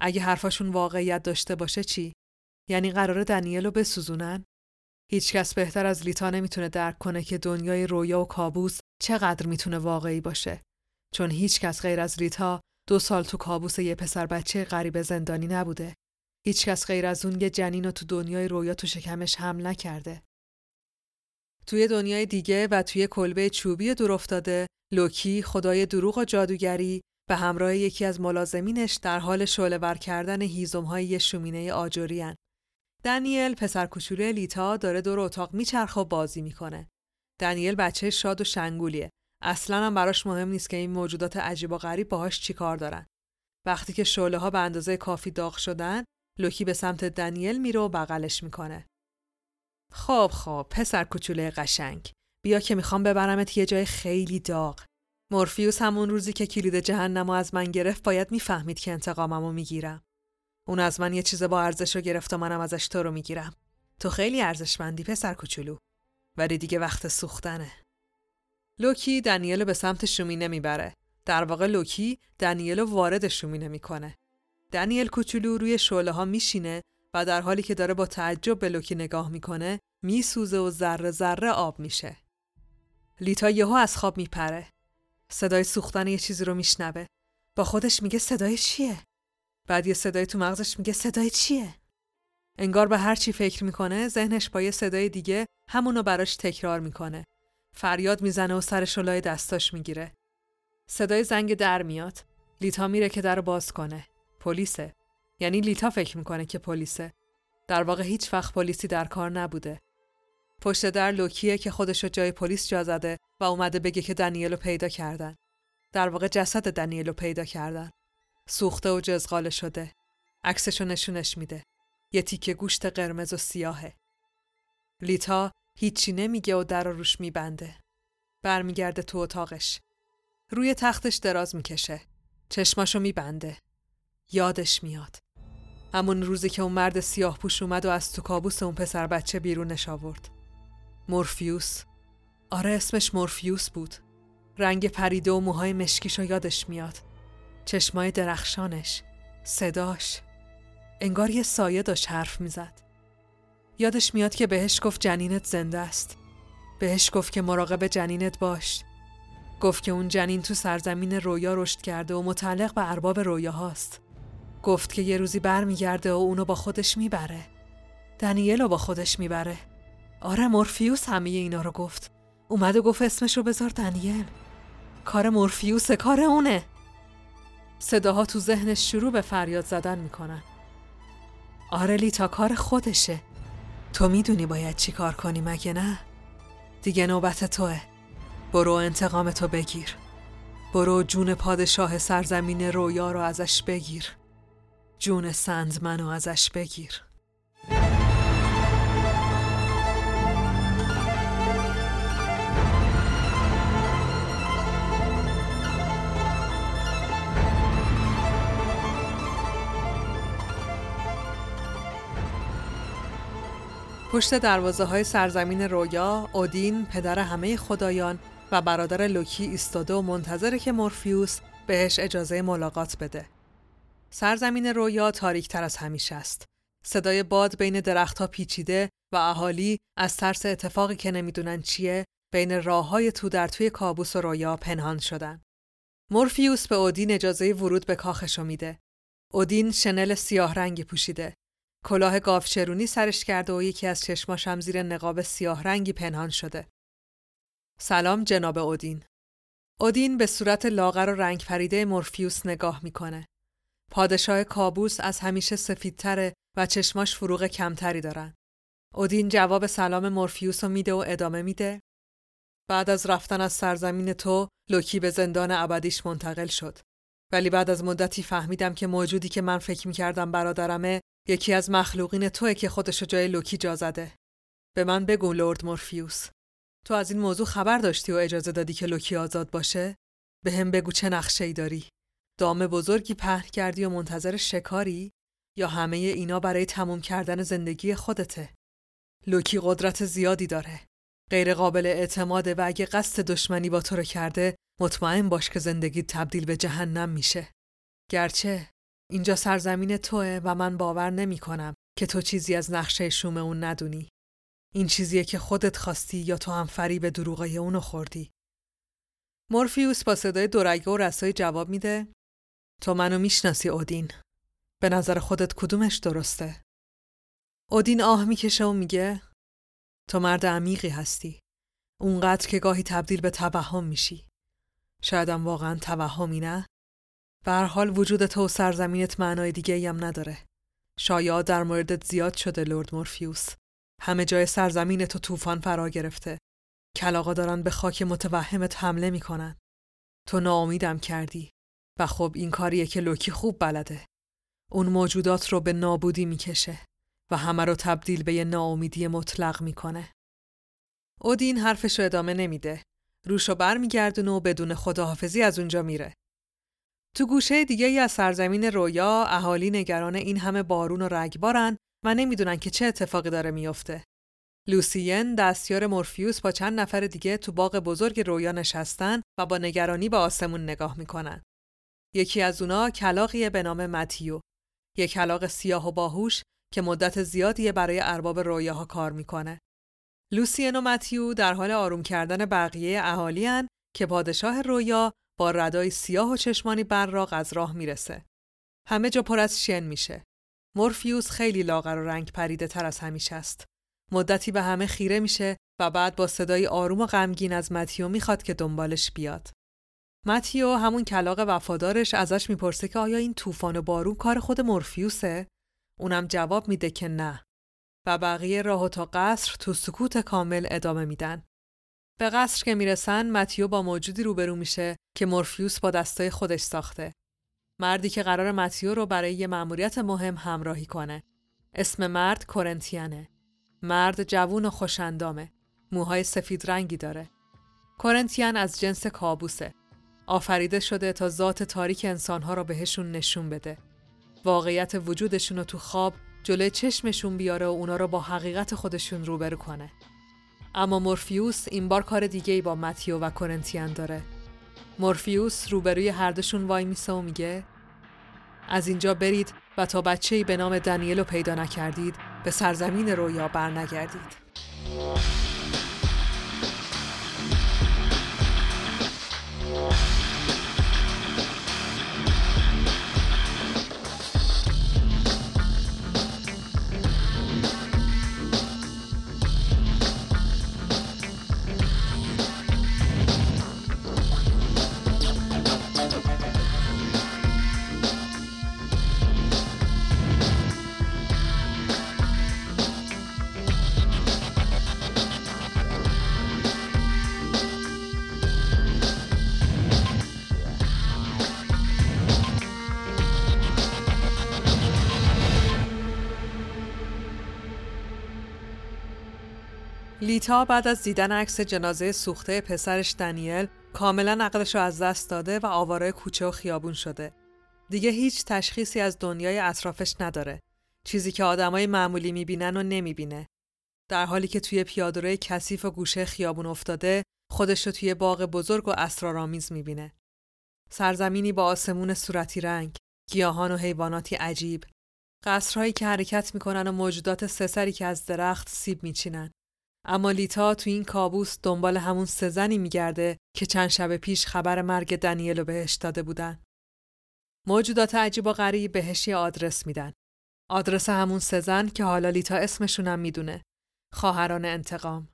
[SPEAKER 1] اگه حرفاشون واقعیت داشته باشه چی؟ یعنی قرار دنیل رو بسوزونن؟ هیچکس بهتر از لیتا نمی‌تونه درک کنه که دنیای رویا و کابوس چقدر می‌تونه واقعی باشه. چون هیچکس غیر از لیتا دو سال تو کابوس یه پسر بچه غریب زندانی نبوده. هیچکس غیر از اون یه جنین رو تو دنیای رویا تو شکمش حمل نکرده. توی دنیای دیگه و توی کلبه چوبی دور افتاده، لوکی خدای دروغ و جادوگری به همراه یکی از ملازمینش در حال شعله کردن هیزم های شومینه آجوری دنیل پسر کوچولوی لیتا داره دور اتاق میچرخه و بازی می‌کنه. دنیل بچه شاد و شنگولیه. اصلا هم براش مهم نیست که این موجودات عجیب و غریب باهاش چیکار دارن. وقتی که شعله ها به اندازه کافی داغ شدن، لوکی به سمت دنیل میره و بغلش می‌کنه. خب خب پسر کوچوله قشنگ. بیا که می‌خوام ببرمت یه جای خیلی داغ. مورفیوس همون روزی که کلید جهنم از من گرفت باید می‌فهمید که انتقاممو می‌گیرم. اون از من یه چیز با ارزش رو گرفت و منم ازش تو رو می‌گیرم. تو خیلی ارزشمندی پسر کوچولو. ولی دیگه وقت سوختنه. لوکی دنیل به سمت شومینه می‌بره. در واقع لوکی دنیل وارد شومینه می‌کنه. دنیل کوچولو روی شعله ها میشینه و در حالی که داره با تعجب به لوکی نگاه می‌کنه میسوزه و ذره ذره آب میشه. لیتا یهو از خواب میپره. صدای سوختن یه چیزی رو میشنوه. با خودش میگه صدای چیه؟ بعد یه صدای تو مغزش میگه صدای چیه؟ انگار به هر چی فکر می‌کنه ذهنش با یه صدای دیگه همونو براش تکرار می‌کنه. فریاد می‌زنه و سر شلای دستاش می‌گیره. صدای زنگ در میاد. لیتا میره که در باز کنه. پلیسه. یعنی لیتا فکر می‌کنه که پلیسه. در واقع هیچ وقت پلیسی در کار نبوده. پشت در لوکیه که خودشو جای پلیس جا زده و اومده بگه که دنیلو پیدا کردن. در واقع جسد دنیلو پیدا کردن. سوخته و جزغاله شده. عکسشو نشونش میده. یه تیکه گوشت قرمز و سیاهه. لیتا هیچی نمیگه و در روش میبنده. برمیگرده تو اتاقش. روی تختش دراز می‌کشه. چشماشو میبنده. یادش میاد. همون روزی که اون مرد سیاه پوش اومد و از تو کابوس اون پسر بچه بیرونش آورد. مورفیوس آره اسمش مورفیوس بود. رنگ پریده و موهای مشکیشو یادش میاد. چشمای درخشانش. صداش انگار یه سایه داشت حرف می‌زد یادش میاد که بهش گفت جنینت زنده است بهش گفت که مراقب جنینت باش گفت که اون جنین تو سرزمین رویا رشد کرده و متعلق به ارباب رویاهاست گفت که یه روزی برمیگرده و اونو با خودش می‌بره. دنیل رو با خودش می‌بره. آره مورفیوس همه اینا رو گفت. اومده گفت اسمش رو بذار دنیل. کار مورفیوس کار اونه. صداها تو ذهنش شروع به فریاد زدن می‌کنن. آره لیتا کار خودشه. تو می‌دونی باید چی کار کنی مگه نه؟ دیگه نوبت توه. برو انتقام تو بگیر. برو جون پادشاه سرزمین رویا رو ازش بگیر. جون سندمنو ازش بگیر پشت دروازه های سرزمین رویا، اودین، پدر همه خدایان و برادر لوکی ایستاده و منتظره که مورفیوس بهش اجازه ملاقات بده. سرزمین رویا تاریک تر از همیشه است. صدای باد بین درختها پیچیده و اهالی از ترس اتفاقی که نمی‌دونن چیه بین راه های تو در توی کابوس و رویا پنهان شدن. مورفیوس به اودین اجازه ورود به کاخشو میده. اودین شنل سیاه رنگی پوشیده. کلاه گافچرونی سرش کرده و یکی از چشماش هم زیر نقاب سیاه رنگی پنهان شده. سلام جناب اودین. اودین به صورت لاغر و رنگ پریده مورفیوس نگاه می‌کنه. پادشاه کابوس از همیشه سفیدتره و چشماش فروغ کمتری دارن. اودین جواب سلام مورفیوس رو میده و ادامه میده. بعد از رفتن از سرزمین تو، لوکی به زندان ابدیش منتقل شد. ولی بعد از مدتی فهمیدم که موجودی که من فکر می‌کردم برادرمه یکی از مخلوقین توه که خودشو جای لوکی جا زده. به من بگو لورد مورفیوس. تو از این موضوع خبر داشتی و اجازه دادی که لوکی آزاد باشه؟ به هم بگو چه نقشه ای داری؟ دام بزرگی پهن کردی و منتظر شکاری؟ یا همه اینا برای تموم کردن زندگی خودته؟ لوکی قدرت زیادی داره. غیر قابل اعتماده و اگه قصد دشمنی با تو رو کرده مطمئن باش که زندگی تبدیل به جهنم میشه. گرچه اینجا سرزمین توه و من باور نمی کنم که تو چیزی از نقشه شوم اون ندونی. این چیزیه که خودت خواستی یا تو هم فریب دروغای اونو خوردی. مورفیوس با صدای دورگه و رسای جواب میده تو منو می‌شناسی اودین. به نظر خودت کدومش درسته؟ اودین آه می‌کشه و میگه تو مرد عمیقی هستی. اونقدر که گاهی تبدیل به توهم میشی. شایدم واقعا توهمی نه؟ به حال وجود تو و سرزمینت معنای دیگه هم نداره. شایعات در موردت زیاد شده لورد مورفیوس. همه جای سرزمین تو طوفان فرا گرفته. کلاقا دارن به خاک متوهمت حمله می‌کنن. تو ناامیدم کردی و خب این کاریه که لوکی خوب بلده. اون موجودات رو به نابودی می‌کشه و همه رو تبدیل به یه ناامیدی مطلق می‌کنه. اودین حرفش رو ادامه نمیده. روشو برمیگردونه و بدون خداحافظی از اونجا میره. تو گوشه دیگه از سرزمین رویا اهالی نگران این همه بارون و رگبارن و نمی‌دونن که چه اتفاقی داره میافته. لوسین دستیار مورفیوس با چند نفر دیگه تو باغ بزرگ رویا نشستن و با نگرانی به آسمون نگاه می‌کنن. یکی از اونا کلاقیه به نام متیو. یک کلاق سیاه و باهوش که مدت زیادیه برای ارباب رویاها کار می‌کنه. لوسین و متیو در حال آروم کردن بقیه اهالی که پادشاه رویا با ردای سیاه و چشمانی براق از راه می‌رسه. همه جا پر از شن میشه. مورفیوس خیلی لاغر و رنگ پریده تر از همیشه است. مدتی به همه خیره میشه و بعد با صدای آروم و غمگین از متیو می‌خواد که دنبالش بیاد. متیو همون کلاق وفادارش ازش می‌پرسه که آیا این طوفان و بارون کار خود مورفیوسه؟ اونم جواب میده که نه. و بقیه راه تا قصر تو سکوت کامل ادامه میدن. به قصر که می‌رسن متیو با موجودی روبرو میشه که مورفیوس با دستای خودش ساخته. مردی که قرار متیو رو برای یه مأموریت مهم همراهی کنه. اسم مرد کورنتیانه. مرد جوون و خوشندامه. موهای سفید رنگی داره. کورنتیان از جنس کابوسه. آفریده شده تا ذات تاریک انسانها رو بهشون نشون بده. واقعیت وجودشون رو تو خواب جلوی چشمشون بیاره و اونا رو با حقیقت خودشون روبرو کنه. اما مورفیوس این بار کار دیگه ای با متیو و کورنتیان داره. مورفیوس روبروی هر دوشون وای میسه و میگه از اینجا برید و تا بچه‌ای به نام دنیل رو پیدا نکردید به سرزمین رویا برنگردید. لیتا بعد از دیدن عکس جنازه سوخته پسرش دنیل کاملا عقلش رو از دست داده و آواره کوچه و خیابون شده. دیگه هیچ تشخیصی از دنیای اطرافش نداره. چیزی که آدمای معمولی می‌بینن و نمی‌بینه. در حالی که توی پیادهروی کثیف و گوشه خیابون افتاده، خودش رو توی باغ بزرگ و اسرارآمیز می‌بینه. سرزمینی با آسمون صورتی رنگ، گیاهان و حیواناتی عجیب، قصرهایی که حرکت می‌کنن و موجودات سسری که از درخت سیب میچینن. اما لیتا تو این کابوس دنبال همون سزنی میگرده که چند شب پیش خبر مرگ دنیلو بهش داده بودن. موجودات عجیب و غریب بهش یه آدرس میدن. آدرس همون سزن که حالا لیتا اسمشونم می‌دونه. خواهران انتقام.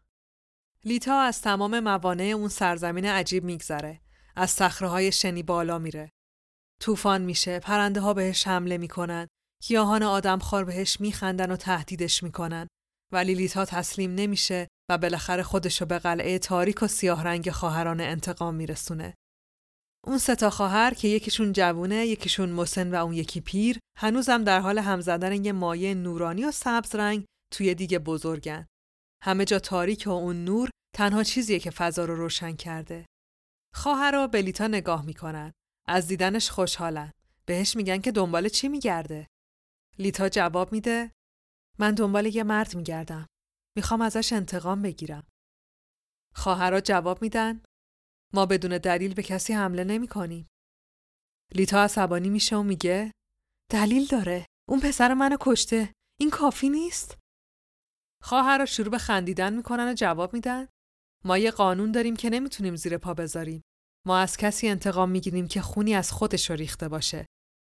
[SPEAKER 1] لیتا از تمام موانع اون سرزمین عجیب میگذره. از صخره شنی بالا میره. طوفان میشه، پرنده ها بهش حمله می‌کنن. گیاهان آدمخوار بهش میخندن و تهدیدش می‌کنن. ولی لیتا تسلیم نمیشه و بالاخره خودشو به قلعه تاریک و سیاه رنگ خواهران انتقام میرسونه. اون سه تا خواهر که یکیشون جوونه، یکیشون مسن و اون یکی پیر، هنوزم در حال هم زدن یه مایه نورانی و سبز رنگ توی دیگه بزرگن. همه جا تاریک و اون نور تنها چیزیه که فضا رو روشن کرده. خواهرا به لیتا نگاه می‌کنن. از دیدنش خوشحالن. بهش میگن که دنبال چی میگرده؟ لیتا جواب میده من دنبال یه مرد میگردم. می‌خوام ازش انتقام بگیرم. خواهرها جواب میدن ما بدون دلیل به کسی حمله نمی کنیم. لیتا عصبانی میشه و میگه دلیل داره. اون پسر منو کشته. این کافی نیست؟ خواهرها شروع به خندیدن می‌کنن و جواب میدن ما یه قانون داریم که نمی‌تونیم زیر پا بذاریم. ما از کسی انتقام می‌گیریم که خونی از خودش ریخته باشه.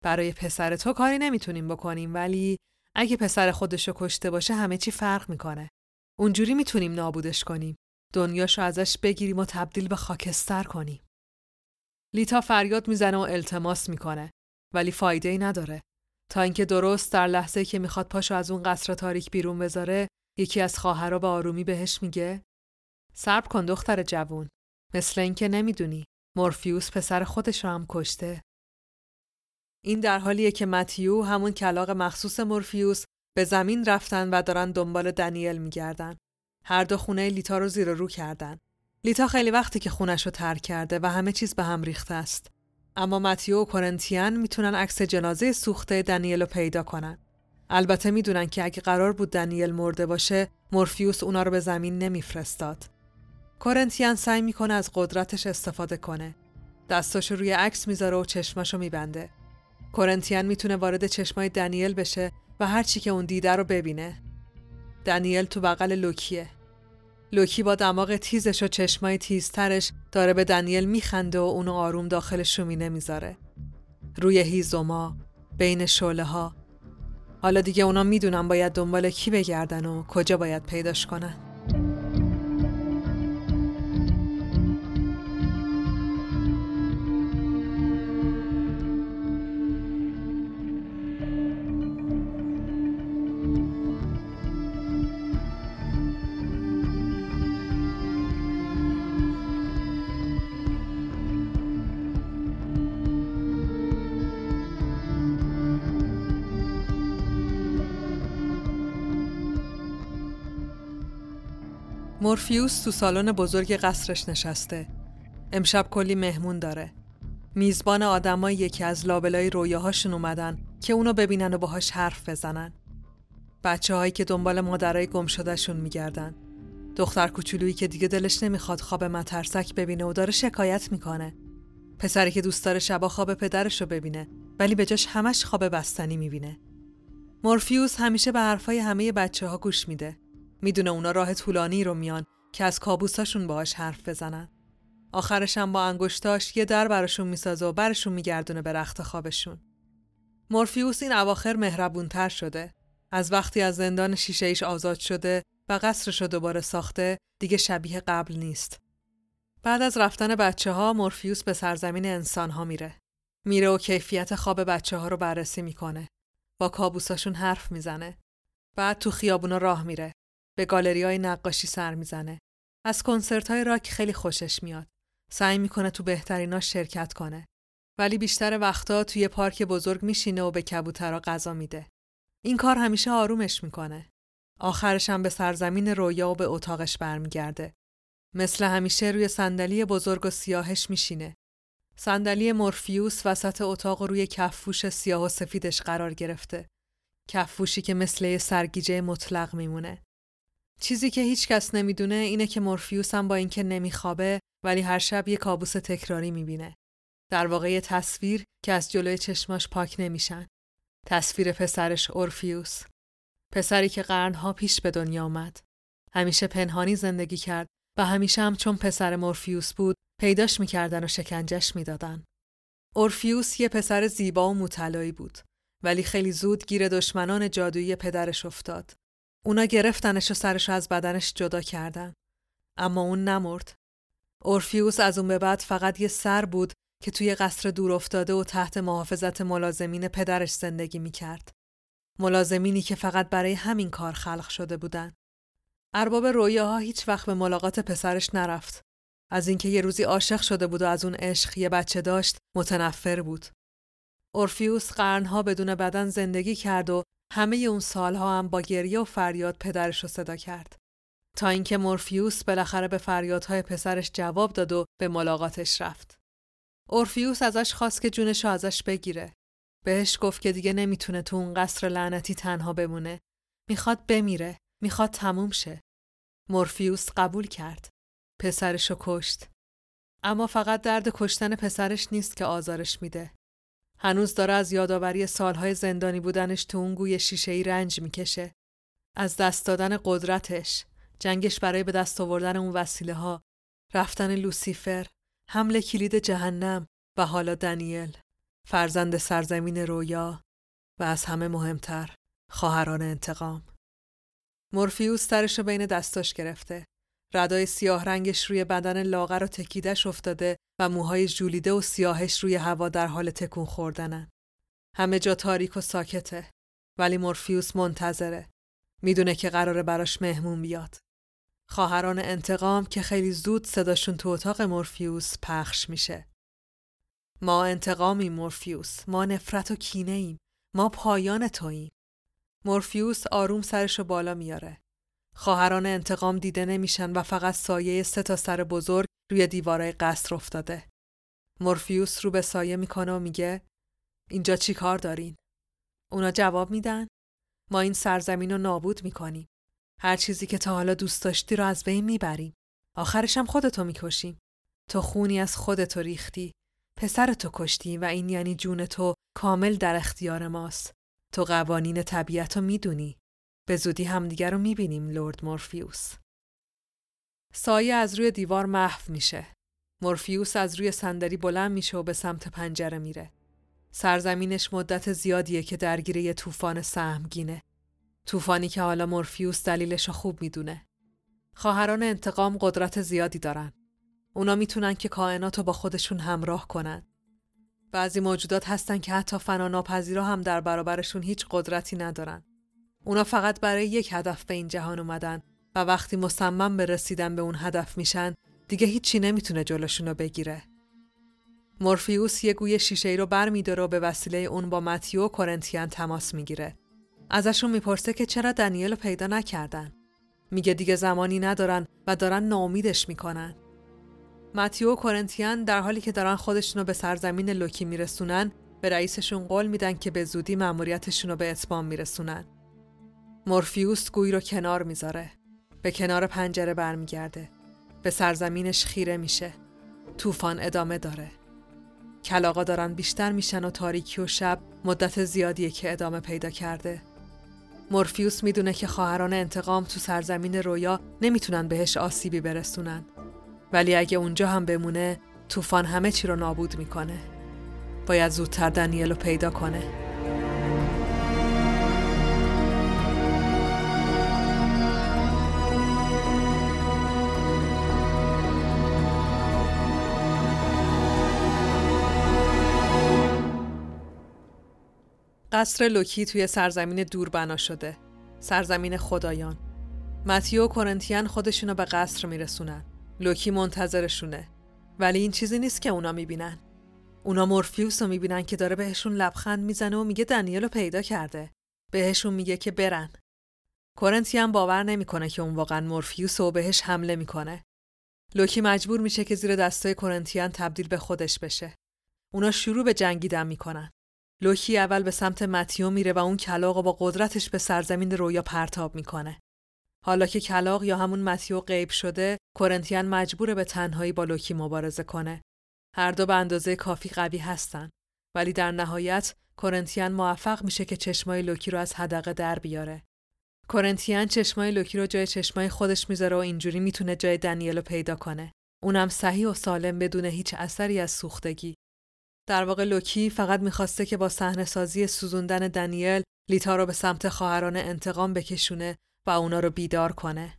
[SPEAKER 1] برای پسر تو کاری نمی‌تونیم بکنیم ولی اگه پسر خودشو کشته باشه همه چی فرق می‌کنه. اونجوری می‌تونیم نابودش کنیم. دنیاشو ازش بگیریم و تبدیل به خاکستر کنیم. لیتا فریاد می‌زنه و التماس می‌کنه ولی فایده ای نداره. تا اینکه درست در لحظه که می‌خواد پاشو از اون قصر تاریک بیرون بذاره یکی از خواهرها به آرومی بهش میگه صبر کن دختر جوون مثل اینکه نمی‌دونی مورفیوس پسر خودش رو هم کشته این در حالیه که متیو همون کلاق مخصوص مورفیوس به زمین رفتن و دارن دنبال دنیل میگردن. هر دو خونه لیتا رو زیر رو کردن. لیتا خیلی وقتی که خونش رو ترک کرده و همه چیز به هم ریخته است. اما متیو و کورنتیان می‌تونن عکس جنازه سوخته دنیل رو پیدا کنن. البته می‌دونن که اگه قرار بود دنیل مرده باشه، مورفیوس اونا رو به زمین نمیفرستاد. کورنتیان سعی می‌کنه از قدرتش استفاده کنه. دستاشو روی عکس می‌ذاره و چشماشو میبنده. کورنتیان می‌تونه وارد چشمای دنیل بشه و هر چی که اون دیده رو ببینه. دنیل تو بغل لوکیه. لوکی با دماغ تیزش و چشمای تیزترش داره به دنیل میخنده و اونو آروم داخل شومینه می‌ذاره. روی هیزوما، بین شوله ها. حالا دیگه اونا می‌دونن باید دنبال کی بگردن و کجا باید پیداش کنن. مورفیوس تو سالن بزرگ قصرش نشسته. امشب کلی مهمون داره. میزبان آدمایی یکی از لابلای رویاهاشون اومدن که اونو ببینن و باهاش حرف بزنن. بچه هایی که دنبال مادرای گم شدهشون میگردن. دختر کوچولویی که دیگه دلش نمی‌خواد خواب مترسک ببینه و داره شکایت می‌کنه. پسری که دوست داره شبا خواب پدرش رو ببینه ولی به جاش همش خواب بستنی می‌بینه. مورفیوس همیشه به حرفای همه بچه ها گوش میده. می‌دونه اونا راه طولانی رو میان که از کابوساشون باهاش حرف بزنن. آخرش هم با انگشتاش یه در براشون می‌سازه و برشون میگردونه به رخت خوابشون. مورفیوس این اواخر مهربونتر شده. از وقتی از زندان شیشه ایش آزاد شده و قصرش رو دوباره ساخته دیگه شبیه قبل نیست. بعد از رفتن بچه ها مورفیوس به سرزمین انسان ها میره. میره و کیفیت خواب بچه ها رو بررسی می‌کنه. با کابوساشون حرف می‌زنه. بعد تو خیابونا راه میره. به گالری های نقاشی سر می‌زنه. از کنسرت های راک خیلی خوشش میاد. سعی می‌کنه تو بهترینا شرکت کنه. ولی بیشتر وقتا توی پارک بزرگ میشینه و به کبوترا غذا میده. این کار همیشه آرومش می‌کنه. آخرش هم به سرزمین رویا و به اتاقش برمیگرده. مثل همیشه روی صندلی بزرگ و سیاهش میشینه. صندلی مورفیوس وسط اتاق روی کفوش سیاه و سفیدش قرار گرفته. کفوشی که مثل سرگیجه مطلق میمونه. چیزی که هیچ کس نمی‌دونه اینه که مورفیوس هم با اینکه نمیخوابه ولی هر شب یه کابوس تکراری می‌بینه. در واقع یه تصویر که از جلوی چشماش پاک نمیشن. تصویر پسرش اورفیوس. پسری که قرنها پیش به دنیا آمد. همیشه پنهانی زندگی کرد و همیشه هم چون پسر مورفیوس بود پیداش می‌کردن و شکنجش می‌دادن. اورفیوس یه پسر زیبا و مطلعی بود ولی خیلی زود گیر دشمنان جادویی پدرش افتاد. اونا گرفتنش و سرش از بدنش جدا کردن. اما اون نمرد. اورفیوس از اون به بعد فقط یه سر بود که توی قصر دور افتاده و تحت محافظت ملازمین پدرش زندگی می‌کرد. ملازمینی که فقط برای همین کار خلق شده بودن. ارباب رویاها هیچ وقت به ملاقات پسرش نرفت. از اینکه یه روزی عاشق شده بود و از اون عشق یه بچه داشت متنفر بود. اورفیوس قرنها بدون بدن زندگی کرد و همه اون سالها هم با گریه و فریاد پدرش رو صدا کرد. تا اینکه مورفیوس بالاخره به فریادهای پسرش جواب داد و به ملاقاتش رفت. اورفیوس ازش خواست که جونش رو ازش بگیره. بهش گفت که دیگه نمی‌تونه تو اون قصر لعنتی تنها بمونه. می‌خواد بمیره. می‌خواد تموم شه. مورفیوس قبول کرد. پسرش رو کشت. اما فقط درد کشتن پسرش نیست که آزارش میده. هنوز داره از یادآوری سالهای زندانی بودنش تو اون گوی شیشه‌ای رنج می‌کشه. از دست دادن قدرتش، جنگش برای به دست آوردن اون وسیله ها، رفتن لوسیفر، حمله کلید جهنم و حالا دنیل، فرزند سرزمین رویا و از همه مهمتر خواهران انتقام. مورفیوس سرش بین دستاش گرفته. ردای سیاه رنگش روی بدن لاغر و تکیدش افتاده و موهای جولیده و سیاهش روی هوا در حال تکون خوردنن. همه جا تاریک و ساکته. ولی مورفیوس منتظره. می‌دونه که قراره براش مهمون بیاد. خواهران انتقام که خیلی زود صداشون تو اتاق مورفیوس پخش میشه. ما انتقامی مورفیوس، ما نفرت و کینه ایم، ما پایان توییم. مورفیوس آروم سرشو بالا میاره. خواهران انتقام دیده نمیشن و فقط سایه سه تا سر بزرگ روی دیوارای قصر افتاده. مورفیوس رو به سایه می‌کنه و میگه اینجا چی کار دارین؟ اونا جواب میدن ما این سرزمین رو نابود می‌کنیم. هر چیزی که تا حالا دوست داشتی رو از بین می‌بریم. آخرش هم خودتو می‌کشیم. تو خونی از خودتو ریختی. پسرتو کشتی و این یعنی جون تو کامل در اختیار ماست. تو قوانین طبیعت رو می‌دونی. به زودی همدیگر رو می‌بینیم لورد مورفیوس. سایه از روی دیوار محو میشه. مورفیوس از روی صندلی بلند میشه و به سمت پنجره میره. سرزمینش مدت زیادیه که درگیر یه طوفان سهمگینه. طوفانی که حالا مورفیوس دلیلش خوب می‌دونه. خواهران انتقام قدرت زیادی دارن. اونا می‌تونن که کائنات رو با خودشون همراه کنن. بعضی موجودات هستن که حتی فناناپذیرا هم در برابرشون هیچ قدرتی ندارن. اونا فقط برای یک هدف به این جهان اومدن و وقتی مصمم به رسیدن به اون هدف میشن دیگه هیچی نمی‌تونه جلوشون رو بگیره. مورفیوس یه گوی شیشه ای رو بر میداره و به وسیله اون با متیو و کورنتیان تماس می‌گیره. ازشون می‌پرسه که چرا دنیل رو پیدا نکردن. میگه دیگه زمانی ندارن و دارن ناامیدش می‌کنن. متیو و کورنتیان در حالی که دارن خودشون به سرزمین لوکی میرسونن به رئیسشون قول میدن که به زودی مأموریتشون رو به اتمام میرسونن. مورفیوس گوی رو کنار می‌ذاره. به کنار پنجره برمیگرده. به سرزمینش خیره میشه. طوفان ادامه داره. کلاقا دارن بیشتر میشن و تاریکی و شب مدت زیادیه که ادامه پیدا کرده. مورفیوس می‌دونه که خواهران انتقام تو سرزمین رویا نمی‌تونن بهش آسیبی برسونن. ولی اگه اونجا هم بمونه طوفان همه چی رو نابود می‌کنه. باید زودتر دنیل رو پیدا کنه. قصر لوکی توی سرزمین دور بنا شده. سرزمین خدایان. متیو و کورنتیان خودشونو به قصر میرسونن. لوکی منتظرشونه. ولی این چیزی نیست که اونا می‌بینن. اونا مورفیوس رو می‌بینن که داره بهشون لبخند می‌زنه و میگه دنیل رو پیدا کرده. بهشون میگه که برن. کورنتیان باور نمی‌کنه که اون واقعا مورفیوس و بهش حمله می‌کنه. لوکی مجبور میشه که زیر دستای کورنتیان تبدیل به خودش بشه. اونا شروع به جنگیدن می‌کنن. لوکی اول به سمت متیو میره و اون کلاغ با قدرتش به سرزمین رویا پرتاب می‌کنه. حالا که کلاغ یا همون متیو غیب شده، کورنتیان مجبوره به تنهایی با لوکی مبارزه کنه. هر دو به اندازه کافی قوی هستن. ولی در نهایت کورنتیان موفق میشه که چشمای لوکی رو از حدقه در بیاره. کورنتیان چشمای لوکی رو جای چشمای خودش می‌ذاره و اینجوری می‌تونه جای دنیل رو پیدا کنه. اونم صحیح و سالم بدون هیچ اثری از سوختگی. در واقع لوکی فقط می‌خواسته که با صحنه سازی سوزوندن دنیل لیتا رو به سمت خواهران انتقام بکشونه و اونا رو بیدار کنه.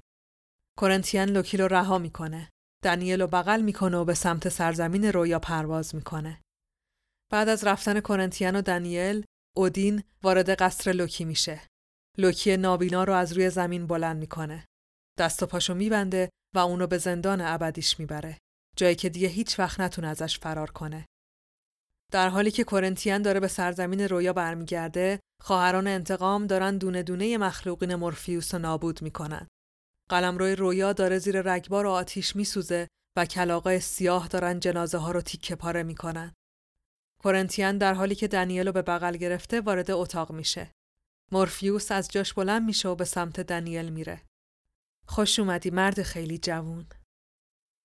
[SPEAKER 1] کورنتیان لوکی رو رها می‌کنه. دنیل رو بغل می‌کنه و به سمت سرزمین رویا پرواز می‌کنه. بعد از رفتن کورنتیان و دنیل، اودین وارد قصر لوکی میشه. لوکی نابینا رو از روی زمین بلند می‌کنه. دست و پاشو میبنده و اونو به زندان ابدیش می‌بره. جایی که دیگه هیچ وقت نتونه ازش فرار کنه. در حالی که کورنتیان داره به سرزمین رویا برمیگرده، خواهران انتقام دارن دونه دونه مخلوقین مورفیوس رو نابود می‌کنن. قلمروی رویا داره زیر رگبار و آتیش میسوزه و کلاقای سیاه دارن جنازه ها رو تیکه پاره می‌کنن. کورنتیان در حالی که دنیل رو به بغل گرفته وارد اتاق میشه. مورفیوس از جاش بلند میشه و به سمت دنیل میره. خوش اومدی مرد خیلی جوون.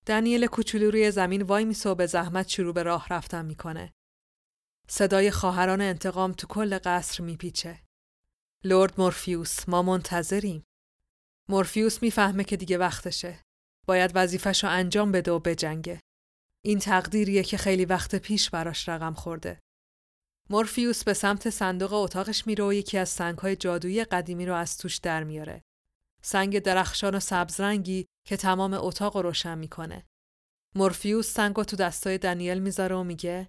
[SPEAKER 1] دنیل کوچولو روی زمین وای میسه و به زحمت شروع به راه رفتن می‌کنه. صدای خواهران انتقام تو کل قصر میپیچه. لورد مورفیوس ما منتظریم. مورفیوس می‌فهمه که دیگه وقتشه. باید وظیفش انجام بده و بجنگه. این تقدیریه که خیلی وقت پیش براش رقم خورده. مورفیوس به سمت صندوق اتاقش میره و یکی از سنگهای جادویی قدیمی رو از توش در میاره. سنگ درخشان و سبزرنگی که تمام اتاق رو روشن می‌کنه. مورفیوس سنگ رو تو دستای دنیل می‌ذاره و میگه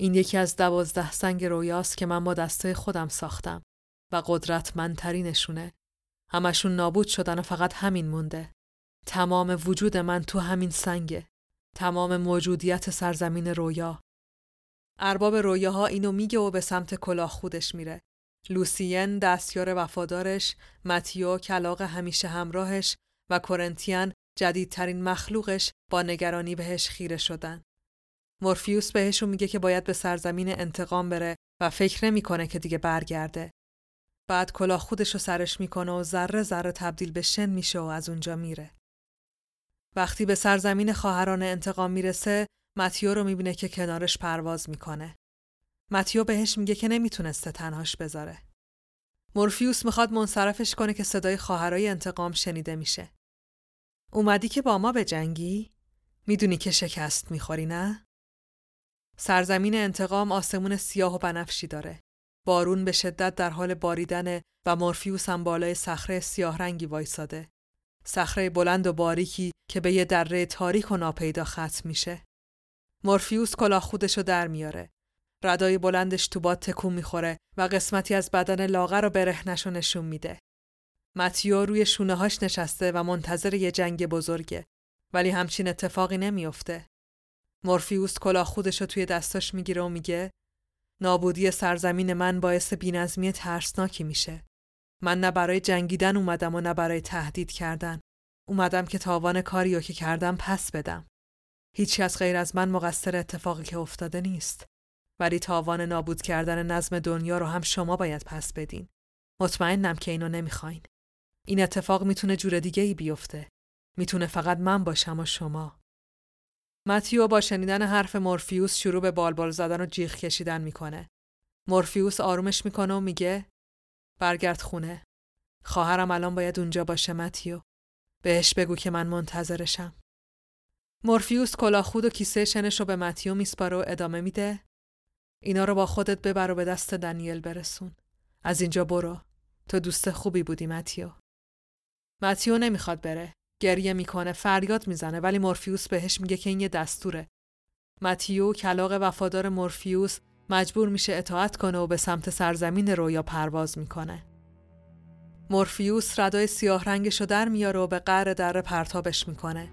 [SPEAKER 1] این یکی از دوازده سنگ رویاست که من با دستای خودم ساختم و قدرتمندترینشونه. همشون نابود شدن و فقط همین مونده. تمام وجود من تو همین سنگه. تمام موجودیت سرزمین رویا. ارباب رویاها اینو میگه و به سمت کلاه خودش میره. لوسین دستیار وفادارش، متیو کلاق همیشه همراهش و کورنتیان جدیدترین مخلوقش با نگرانی بهش خیره شدن. مورفیوس بهشون میگه که باید به سرزمین انتقام بره و فکر نمی‌کنه که دیگه برگرده. بعد کلاه خودش رو سرش می‌کنه و ذره ذره تبدیل به شن میشه و از اونجا میره. وقتی به سرزمین خواهران انتقام می‌رسه، متیو رو می‌بینه که کنارش پرواز می‌کنه. متیو بهش میگه که نمی‌تونسته تنهاش بذاره. مورفیوس می‌خواد منصرفش کنه که صدای خواهرای انتقام شنیده میشه. اومدی که با ما به جنگی؟ می‌دونی که شکست می‌خوری نه؟ سرزمین انتقام آسمون سیاه و بنفشی داره. بارون به شدت در حال باریدنه و مورفیوس هم بالای صخره سیاه رنگی وایساده. صخره بلند و باریکی که به یه دره تاریک و ناپیدا ختم میشه. مورفیوس کلاه خودشو در میاره. ردای بلندش تو باد تکون می‌خوره و قسمتی از بدن لاغر و برهنشو نشون میده. متیو روی شونه هاش نشسته و منتظر یه جنگ بزرگه ولی همچین اتفاقی نمیافته. مورفیوس کلاه خودشو توی دستاش می‌گیره و میگه نابودی سرزمین من باعث بینظمی ترسناکی میشه. من نه برای جنگیدن اومدم و نه برای تهدید کردن. اومدم که تاوان کاری رو که کردم پس بدم. هیچی از غیر از من مقصر اتفاقی که افتاده نیست. ولی تاوان نابود کردن نظم دنیا رو هم شما باید پس بدین. مطمئنم که اینو نمی‌خواین. این اتفاق می‌تونه جور دیگه ای بیفته. می‌تونه فقط من باشم و شما. متیو با شنیدن حرف مورفیوس شروع به بالبال زدن و جیغ کشیدن می‌کنه. مورفیوس آرومش می‌کنه و میگه برگرد خونه. خواهرم الان باید اونجا باشه متیو. بهش بگو که من منتظرشم. مورفیوس کلاخود و کیسه شنش رو به متیو میسپاره و ادامه میده. اینا رو با خودت ببر و به دست دنیل برسون. از اینجا برو. تو دوست خوبی بودی متیو. متیو نمی‌خواد بره. گریه می‌کنه فریاد می‌زنه ولی مورفیوس بهش میگه که این یه دستوره. متیو کلاق وفادار مورفیوس مجبور میشه اطاعت کنه و به سمت سرزمین رویا پرواز می‌کنه. مورفیوس ردای سیاه رنگشو در میاره و به قره در پرتابش می‌کنه.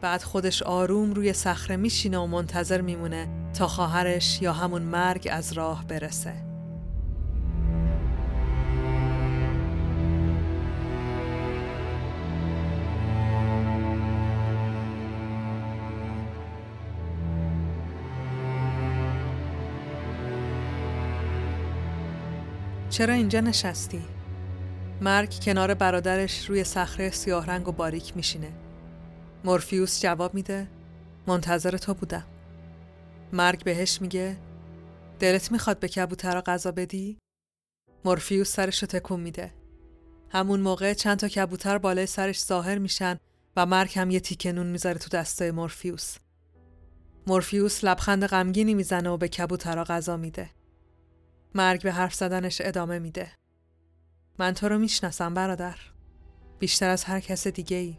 [SPEAKER 1] بعد خودش آروم روی صخره میشینه و منتظر میمونه تا خواهرش یا همون مرگ از راه برسه. چرا اینجا نشستی؟ مرگ کنار برادرش روی صخره سیاه رنگ و باریک میشینه. مورفیوس جواب میده منتظر تو بودم. مرگ بهش میگه دلت می‌خواد به کبوترا غذا بدی؟ مورفیوس سرش رو تکون میده. همون موقع چند تا کبوتر بالای سرش ظاهر میشن و مرگ هم یه تیکه نون می‌ذاره تو دسته مورفیوس. مورفیوس لبخند غمگینی می‌زنه و به کبوترا غذا میده. مرگ به حرف زدنش ادامه میده. من تو رو می‌شناسم برادر. بیشتر از هر کس دیگه ای.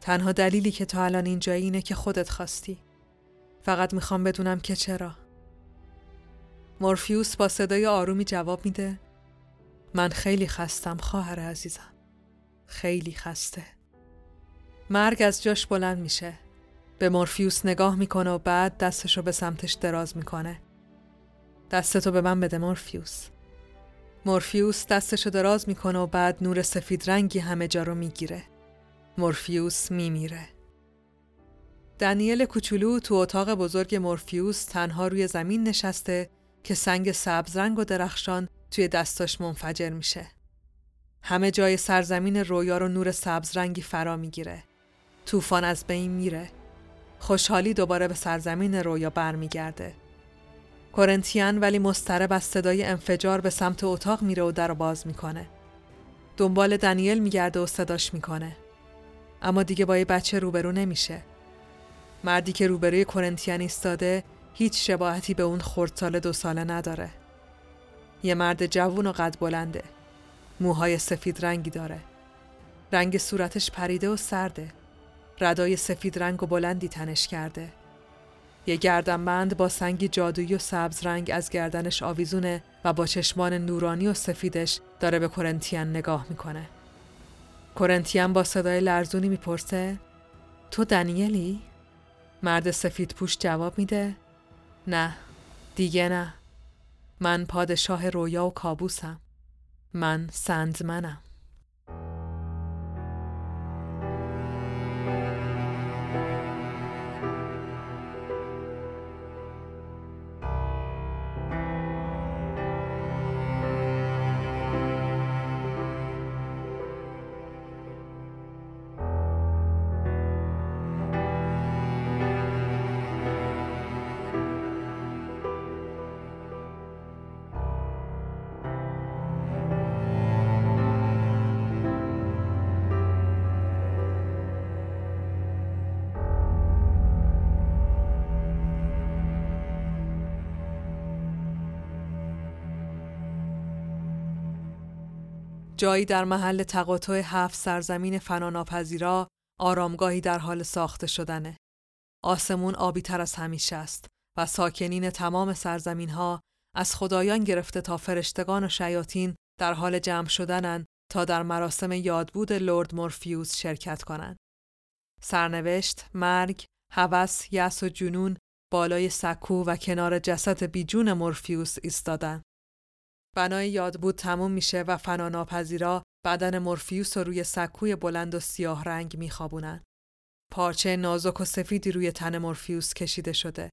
[SPEAKER 1] تنها دلیلی که تو الان اینجایی اینه که خودت خواستی. فقط می‌خوام بدونم که چرا. مورفیوس با صدای آرومی جواب میده. من خیلی خستم خواهر عزیزم. خیلی خسته. مرگ از جاش بلند میشه. به مورفیوس نگاه می‌کنه و بعد دستشو به سمتش دراز می‌کنه. دستتو به من بده مورفیوس. مورفیوس دستشو دراز می‌کنه و بعد نور سفید رنگی همه جا رو می‌گیره. مورفیوس میمیره. دنیل کوچولو تو اتاق بزرگ مورفیوس تنها روی زمین نشسته که سنگ سبز رنگ و درخشان توی دستاش منفجر میشه. همه جای سرزمین رویا رو نور سبز رنگی فرا می‌گیره. طوفان از بین میره. خوشحالی دوباره به سرزمین رویا برمیگرده. کورنتیان ولی مسترب از صدای انفجار به سمت اتاق میره و در باز می‌کنه. دنبال دنیل میگرده و صداش می‌کنه. اما دیگه با یه بچه روبرو نمیشه. مردی که روبروی کورنتیان ایستاده هیچ شباهتی به اون خردسال دو ساله نداره. یه مرد جوون و قد بلنده. موهای سفید رنگی داره. رنگ صورتش پریده و سرده. ردای سفید رنگ و بلندی تنش کرده. یه گردنبند با سنگی جادویی و سبز رنگ از گردنش آویزونه و با چشمان نورانی و سفیدش داره به کورنتیان نگاه می‌کنه. کورنتیان با صدای لرزونی می‌پرسه تو دنیلی؟ مرد سفید پوش جواب میده نه دیگه نه من پادشاه رویا و کابوسم من سندمنم جایی در محل تقاطع هفت سرزمین فناناپذیرا آرامگاهی در حال ساخته شدنه. آسمون آبی تر از همیشه است و ساکنین تمام سرزمین ها از خدایان گرفته تا فرشتگان و شیاطین در حال جمع شدنن تا در مراسم یادبود لرد مورفیوس شرکت کنند. سرنوشت، مرگ، هوس، یس و جنون بالای سکو و کنار جسد بیجون مورفیوس ایستادن. بنای یادبود تموم میشه و فناناپذیرا بدن مورفیوس رو روی سکوی بلند و سیاه رنگ میخوابونن. پارچه نازک و سفیدی روی تن مورفیوس کشیده شده.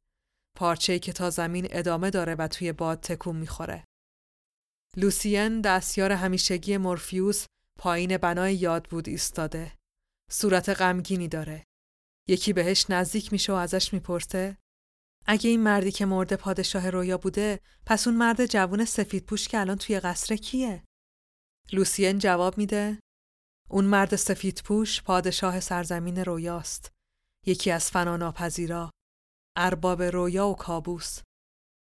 [SPEAKER 1] پارچه‌ای که تا زمین ادامه داره و توی باد تکون می‌خوره. لوسین دستیار همیشگی مورفیوس پایین بنای یاد بود ایستاده. صورت غمگینی داره. یکی بهش نزدیک میشه و ازش می‌پرسه اگه این مردی که مرده پادشاه رویا بوده پس اون مرد جوون سفید پوش که الان توی قصر کیه؟ لوسین جواب میده اون مرد سفید پوش پادشاه سرزمین رویاست. یکی از فناناپذیرا ارباب رویا و کابوس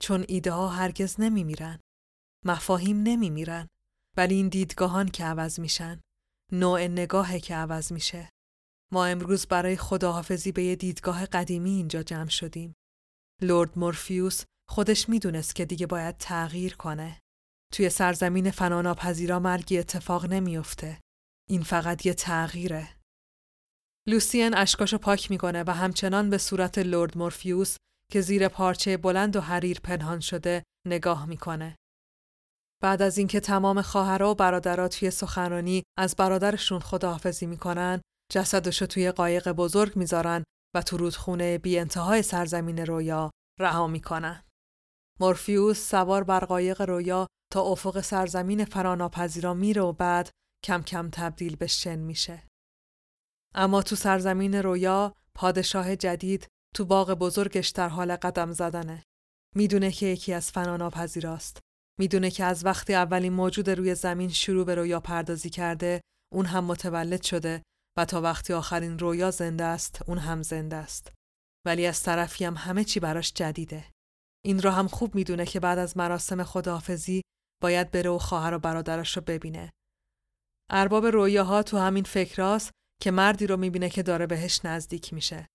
[SPEAKER 1] چون ایده ها هرگز نمیمیرن. مفاهیم نمیمیرن. ولی این دیدگاهان که عوض میشن. نوع نگاهه که عوض میشه. ما امروز برای خداحافظی به یه دیدگاه قدیمی اینجا جمع شدیم. لورد مورفیوس خودش می‌دونست که دیگه باید تغییر کنه. توی سرزمین فناناپذیرا مرگی اتفاق نمیافته. این فقط یه تغییره. لوسین اشکاشو پاک می‌کنه و همچنان به صورت لورد مورفیوس که زیر پارچه بلند و حریر پنهان شده نگاه می‌کنه. بعد از اینکه تمام خواهرها و برادرها توی سخنرانی از برادرشون خداحافظی می‌کنن، جسدشو توی قایق بزرگ می‌ذارن و تو رودخونه بی انتهای سرزمین رویا رها می‌کنن. مورفیوس سوار بر قایق رویا تا افق سرزمین فراناپذیرا میره و بعد کم کم تبدیل به شن میشه. اما تو سرزمین رویا پادشاه جدید تو باغ بزرگش در حال قدم زدنه. می‌دونه که یکی از فناناپذیراست. می‌دونه که از وقتی اولین موجود روی زمین شروع به رویا پردازی کرده اون هم متولد شده و تا وقتی آخرین رویا زنده است اون هم زنده است. ولی از طرفی هم همه چی براش جدیده. این رو هم خوب می‌دونه که بعد از مراسم خداحافظی باید بره و خواهر و برادرش رو ببینه. ارباب رویاها تو همین فکراست که مردی رو می‌بینه که داره بهش نزدیک میشه.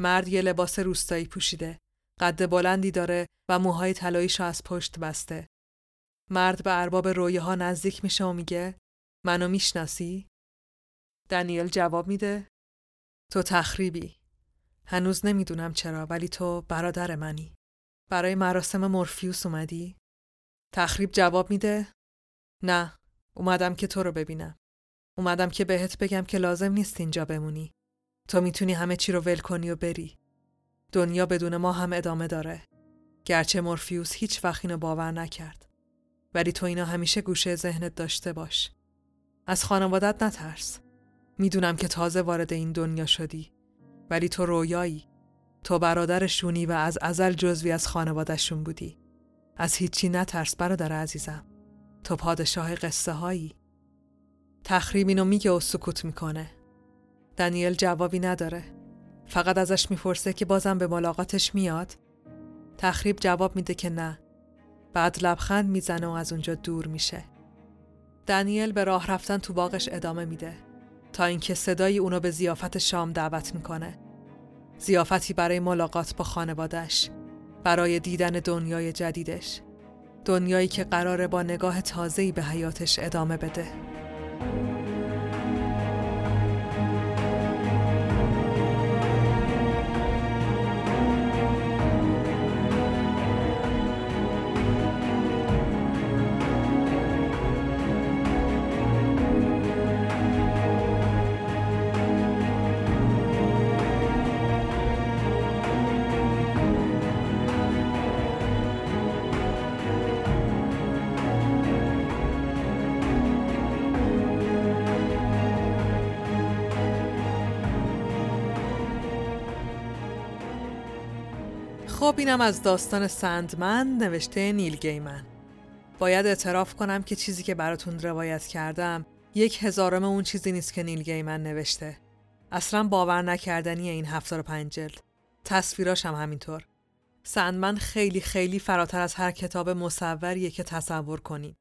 [SPEAKER 1] مرد یه لباس روستایی پوشیده، قد بلندی داره و موهای طلاییش از پشت بسته. مرد به ارباب رویاها نزدیک میشه و میگه منو می‌شناسی؟ دنیل جواب میده تو تخریبی. هنوز نمی‌دونم چرا ولی تو برادر منی. برای مراسم مورفیوس اومدی؟ تخریب جواب میده نه اومدم که تو رو ببینم. اومدم که بهت بگم که لازم نیست اینجا بمونی. تو می‌تونی همه چی رو ول کنی و بری. دنیا بدون ما هم ادامه داره. گرچه مورفیوس هیچ وقت اینو باور نکرد. ولی تو اینا همیشه گوشه ذهنت داشته باش. از خانوادت نترس. می‌دونم که تازه وارد این دنیا شدی. ولی تو رویایی. تو برادرشونی و از ازل جزوی از خانوادهشون بودی. از هیچی نترس برادر عزیزم. تو پادشاه قصه هایی. تخریب اینو میگه و سکوت می‌کنه. دانیل جوابی نداره. فقط ازش می‌پرسه که بازم به ملاقاتش میاد. تخریب جواب میده که نه. بعد لبخند می‌زنه و از اونجا دور میشه. دانیل به راه رفتن تو باغش ادامه میده تا اینکه صدای اونو به زیافت شام دعوت می‌کنه. زیافتی برای ملاقات با خانوادش، برای دیدن دنیای جدیدش. دنیایی که قراره با نگاه تازه‌ای به حیاتش ادامه بده. خب اینم از داستان سندمن نوشته نیل گیمن. باید اعتراف کنم که چیزی که براتون روایت کردم یک هزارم اون چیزی نیست که نیل گیمن نوشته. اصلا باور نکردنی این هفتار پنج جلد. تصویراش هم همینطور. سندمن خیلی خیلی فراتر از هر کتاب مصوریه که تصور کنیم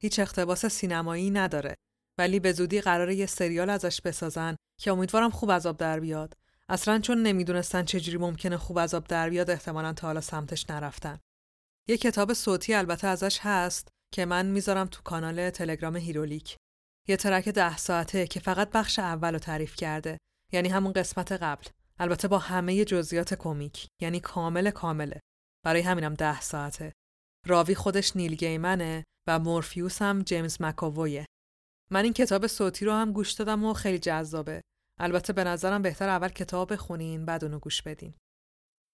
[SPEAKER 1] هیچ اقتباس سینمایی نداره. ولی به زودی قراره یه سریال ازش بسازن که امیدوارم خوب عذاب در بیاد. اصلا چون نمی‌دونستن چجوری ممکنه خوب از آب در بیاد احتمالا تا حالا سمتش نرفتن. یه کتاب صوتی البته ازش هست که من می‌ذارم تو کانال تلگرام Herolic. یه track ده ساعته که فقط بخش اول رو تعریف کرده یعنی همون قسمت قبل. البته با همه جزئیات کمیک یعنی کامل کامله. برای همینم ده ساعته. راوی خودش نیل گیمنه و مورفیوس هم جیمز مک‌آوویه. من این کتاب صوتی رو هم گوش دادم و خیلی جذابه. البته به نظرم بهتر اول کتاب بخونین بعد اونو گوش بدین.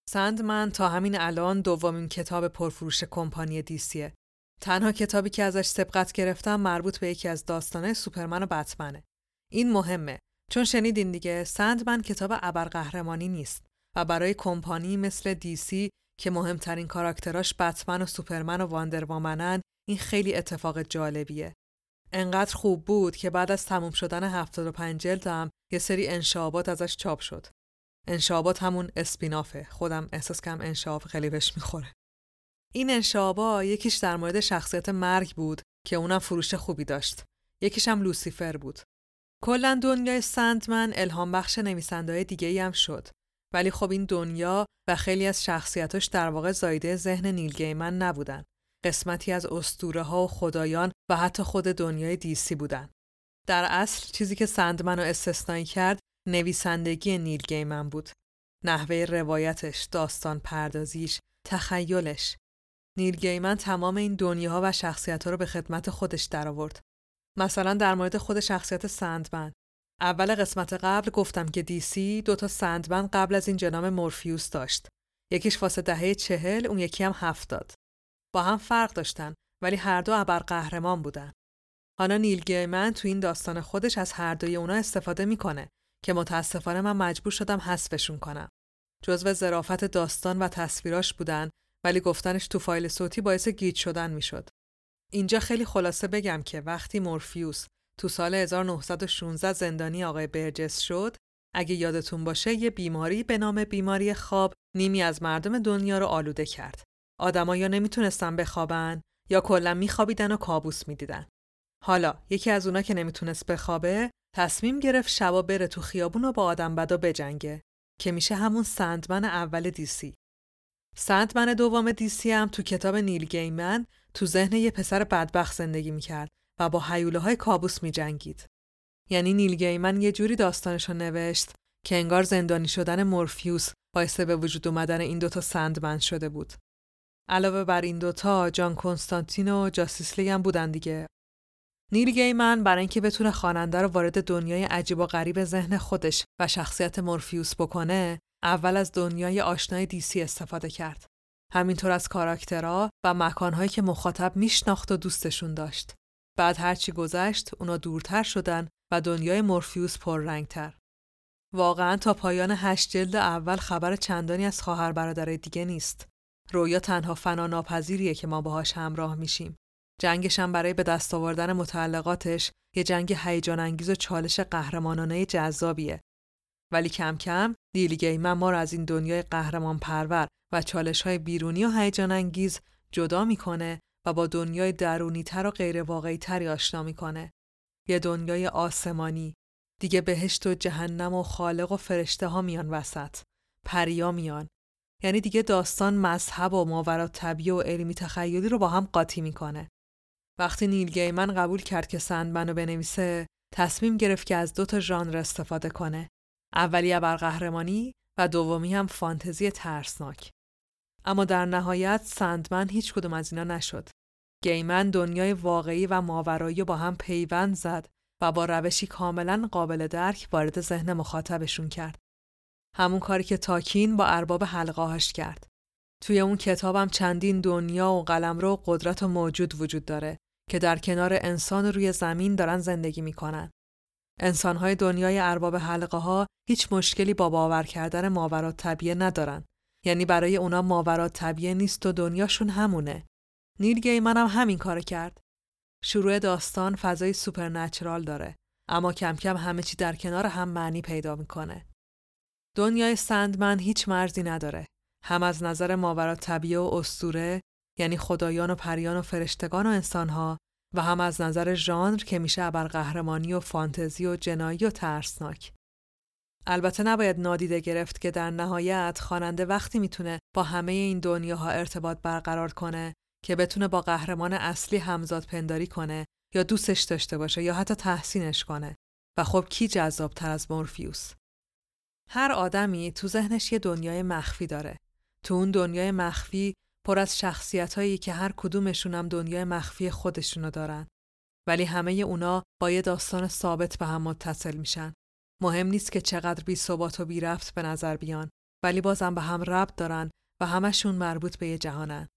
[SPEAKER 1] سندمن تا همین الان دومین کتاب پرفروش کمپانی دیسیه. تنها کتابی که ازش سبقت گرفتم مربوط به یکی از داستانه سوپرمن و بتمنه. این مهمه چون شنیدین دیگه سندمن کتاب ابرقهرمانی نیست و برای کمپانی مثل دیسی که مهمترین کاراکتراش بتمن و سوپرمن و واندروامنن این خیلی اتفاق جالبیه. انقدر خوب بود که بعد از تموم شدن 75 جلدم یه سری انشابات ازش چاپ شد. انشابات همون اسپینافه. خودم احساس کم انشاب خیلی بهش می‌خوره. این انشابا یکیش در مورد شخصیت مرگ بود که اونم فروش خوبی داشت. یکیش هم لوسیفر بود. کلا دنیای سندمن الهام بخش نویسنده‌های دیگه هم شد. ولی خب این دنیا و خیلی از شخصیتاش در واقع زایده ذهن نیل گیمن نبودن. قسمتی از اسطوره ها و خدایان و حتی خود دنیای دیسی بودن. در اصل چیزی که سندمن رو استثنایی کرد نویسندگی نیل گیمن بود. نحوه روایتش، داستان پردازیش، تخیلش. نیل گیمن تمام این دنیاها و شخصیت ها رو به خدمت خودش درآورد. مثلا در مورد خود شخصیت سندمن اول قسمت قبل گفتم که دیسی دو تا سندمن قبل از این جنام مورفیوس داشت. یکیش واسه دهه چهل اون یکی هم هفتاد. با هم فرق داشتن ولی هر دو قهرمان بودن. حالا نیل گیمن تو این داستان خودش از هر دوی اونا استفاده می‌کنه که متاسفانه من مجبور شدم حذفشون کنم. جزو ظرافت داستان و تصویراش بودن ولی گفتنش تو فایل صوتی باعث گیج شدن می‌شد. اینجا خیلی خلاصه بگم که وقتی مورفیوس تو سال 1916 زندانی آقای برجس شد اگه یادتون باشه یه بیماری به نام بیماری خواب نیمی از مردم دنیا رو آلوده کرد. آدما یا نمی‌تونستن بخوابن یا کلا میخوابیدن و کابوس می‌دیدن. حالا یکی از اونا که نمی‌تونست بخوابه تصمیم گرفت شبا بره تو خیابون و با آدم بدا بجنگه که میشه همون سندمن اول دیسی. سندمن دوم دیسی هم تو کتاب نیل گیمن تو ذهن یه پسر بدبخت زندگی می‌کرد و با حیوله های کابوس می جنگید. یعنی نیل گیمن یه جوری داستانشو نوشت که انگار زندانی شدن مورفیوس باعث به وجود اومدن این دوتا سندمن شده بود. علاوه بر این دوتا جان کنستانتین و جاستیس هم بودن دیگه. نیل گیمن برای اینکه بتونه خواننده رو وارد دنیای عجیب و غریب ذهن خودش و شخصیت مورفیوس بکنه، اول از دنیای آشنای دیسی استفاده کرد. همینطور از کاراکترها و مکانهایی که مخاطب میشناخت و دوستشون داشت. بعد هرچی گذشت اونا دورتر شدن و دنیای مورفیوس پررنگتر. واقعا تا پایان هشت جلد اول خبر چندانی از خواهر برادر دیگه نیست. رویا تنها فنا ناپذیریه که ما باهاش همراه میشیم. جنگش هم برای به دست آوردن متعلقاتش یه جنگ هیجان انگیز و چالش قهرمانانه جذابیه. ولی کم کم دیلیگی من ما رو از این دنیای قهرمان پرور و چالش های بیرونی و هیجان انگیز جدا می‌کنه و با دنیای درونی تر و غیر واقعی تری آشنا می‌کنه. یه دنیای آسمانی. دیگه بهشت و جهنم و خالق و فرشته ها میان وسط. پریا میان. یعنی دیگه داستان مذهب و ماورا طبیعی و علمی تخیلی رو با هم قاطی می‌کنه. وقتی نیل گیمن قبول کرد که سندمن رو بنویسه، تصمیم گرفت که از دو تا ژانر استفاده کنه. اولی قهرمانی و دومی هم فانتزی ترسناک. اما در نهایت سندمن هیچ کدوم از اینا نشد. گیمن دنیای واقعی و ماورایی با هم پیوند زد و با روشی کاملا قابل درک وارد ذهن مخاطبشون کرد. همون کاری که تاکین با ارباب حلقاهاش کرد. توی اون کتابم چندین دنیا و قلمرو و قدرت و موجود وجود داره که در کنار انسان روی زمین دارن زندگی می‌کنن. انسانهای دنیای ارباب حلقه ها هیچ مشکلی با باور کردن ماوراء طبیعه ندارن یعنی برای اونا ماورا طبیعه نیست و دنیاشون همونه. نیل گیمن هم همین کار کرد. شروع داستان فضای supernatural داره اما کم کم همه چی در کنار هم معنی پیدا می‌کنه. دنیای سندمن هیچ مرزی نداره. هم از نظر ماورا طبیعه و اسطوره یعنی خدایان و پریان و فرشتگان و انسانها و هم از نظر ژانر که میشه ابرقهرمانی و فانتزی و جنایی و ترسناک. البته نباید نادیده گرفت که در نهایت خواننده وقتی می‌تونه با همه این دنیاها ارتباط برقرار کنه که بتونه با قهرمان اصلی همزاد پنداری کنه یا دوستش داشته باشه یا حتی تحسینش کنه. و خب کی جذاب تر از مورفیوس؟ هر آدمی تو ذهنش یه دنیای مخفی داره. تو اون دنیای مخفی پر از شخصیت هایی که هر کدومشون هم دنیای مخفی خودشونو دارن ولی همه اونا با یه داستان ثابت به هم متصل میشن مهم نیست که چقدر بی ثبات و بی رفت به نظر بیان ولی بازم به هم ربط دارن و همشون مربوط به یه جهانن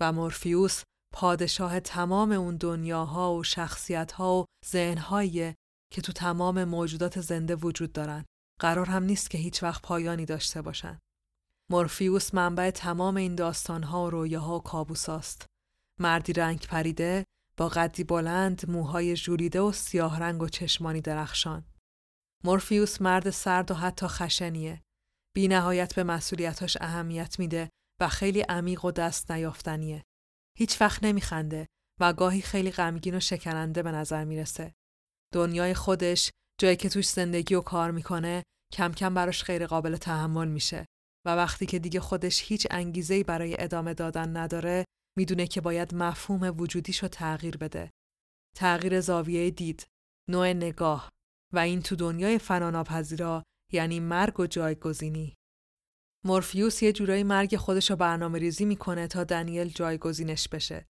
[SPEAKER 1] و مورفیوس پادشاه تمام اون دنیاها و شخصیتها و ذهنهایی که تو تمام موجودات زنده وجود دارن. قرار هم نیست که هیچ وقت پایانی داشته باشن. مورفیوس منبع تمام این داستانها و رویاها و کابوساست. مردی رنگ پریده با قدی بلند، موهای ژولیده و سیاه رنگ و چشمانی درخشان. مورفیوس مرد سرد و حتی خشنیه. بی نهایت به مسئولیتاش اهمیت میده و خیلی عمیق و دست نیافتنیه. هیچ وقت نمیخنده و گاهی خیلی غمگین و شکننده به نظر می‌رسه. دنیای خودش جایی که توش زندگی و کار می‌کنه کم کم براش غیر قابل تحمل میشه و وقتی که دیگه خودش هیچ انگیزه‌ای برای ادامه دادن نداره می‌دونه که باید مفهوم وجودیشو تغییر بده. تغییر زاویه دید، نوع نگاه و این تو دنیای فناناپذیرا یعنی مرگ و جایگزینی. مورفیوس یه جورایی مرگ خودشو برنامه ریزی می‌کنه تا دنیل جایگزینش بشه.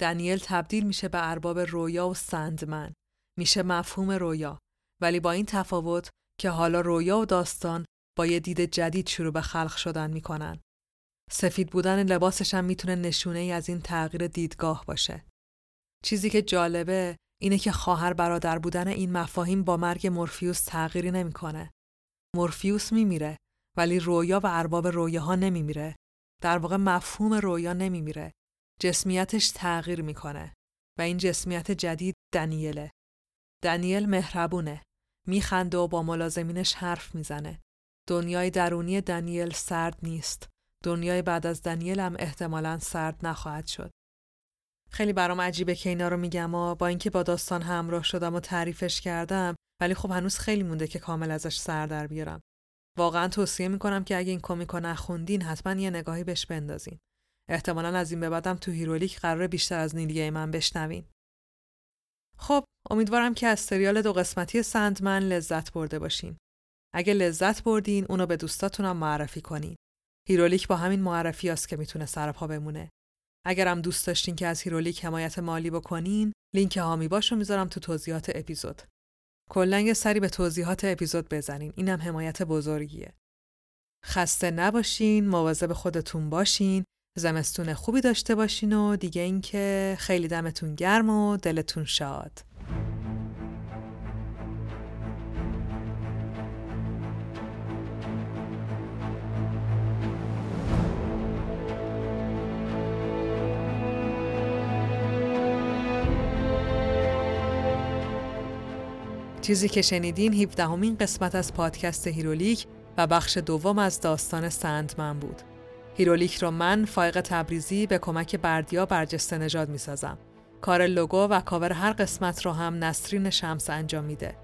[SPEAKER 1] دنیل تبدیل میشه به ارباب رویا و سندمن. میشه مفهوم رویا. ولی با این تفاوت که حالا رویا و داستان با یه دید جدید شروع به خلق شدن می‌کنن. سفید بودن لباسش هم می‌تونه نشونه ای از این تغییر دیدگاه باشه. چیزی که جالبه اینه که خواهر برادر بودن این مفاهیم با مرگ مورفیوس تغییری نمی‌کنه. مورفیوس میمیره ولی رویا و ارباب رویاها نمیمیره. در واقع مفهوم رویا نمیمیره. جسمیتش تغییر می‌کنه و این جسمیت جدید دنیله. دنیل مهربونه. میخنده و با ملازمینش حرف می‌زنه. دنیای درونی دنیل سرد نیست. دنیای بعد از دنیل هم احتمالا سرد نخواهد شد. خیلی برام عجیبه که اینا رو میگم و با اینکه با داستان همراه شدم و تعریفش کردم ولی خب هنوز خیلی مونده که کامل ازش سر در بیارم. واقعا توصیه می‌کنم که اگه این کمیکو نخوندین حتما یه نگاهی بهش بندازین. احتمالا از این به بعدم تو هیرولیک قراره بیشتر از نیلیه من بشنوین. خب امیدوارم که از سریال دو قسمتی سندمن لذت برده باشین. اگه لذت بردین اونو به دوستاتونم معرفی کنین. هیرولیک با همین معرفی‌هاست که می‌تونه سرپا بمونه. اگرم دوست داشتین که از هیرولیک حمایت مالی بکنین، لینک حامی باشو می‌ذارم تو توضیحات اپیزود. یه سری به توضیحات اپیزود بزنین. اینم حمایت بزرگیه. خسته نباشین، مواظب خودتون باشین، زمستون خوبی داشته باشین و دیگه اینکه خیلی دمتون گرم و دلتون شاد. چیزی که شنیدین 17 اُمین قسمت از پادکست هیرولیک و بخش دوم از داستان سندمن بود. هیرولیک رو من فایق تبریزی به کمک بردیا برجسته نژاد می‌سازم. کار لوگو و کاور هر قسمت رو هم نسرین شمس انجام میده.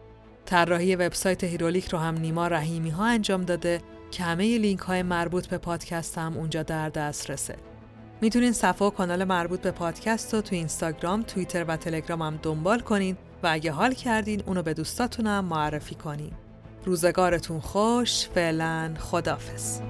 [SPEAKER 1] طراحی وبسایت هیرولیک رو هم نیما رحیمی ها انجام داده که همه لینک های مربوط به پادکست هم اونجا در دسترسه. می‌تونین صفحه و کانال مربوط به پادکست رو تو اینستاگرام، توییتر و تلگرام هم دنبال کنین و اگه حال کردین اونو به دوستاتونم معرفی کنین. روزگارتون خوش، فعلا خدافز.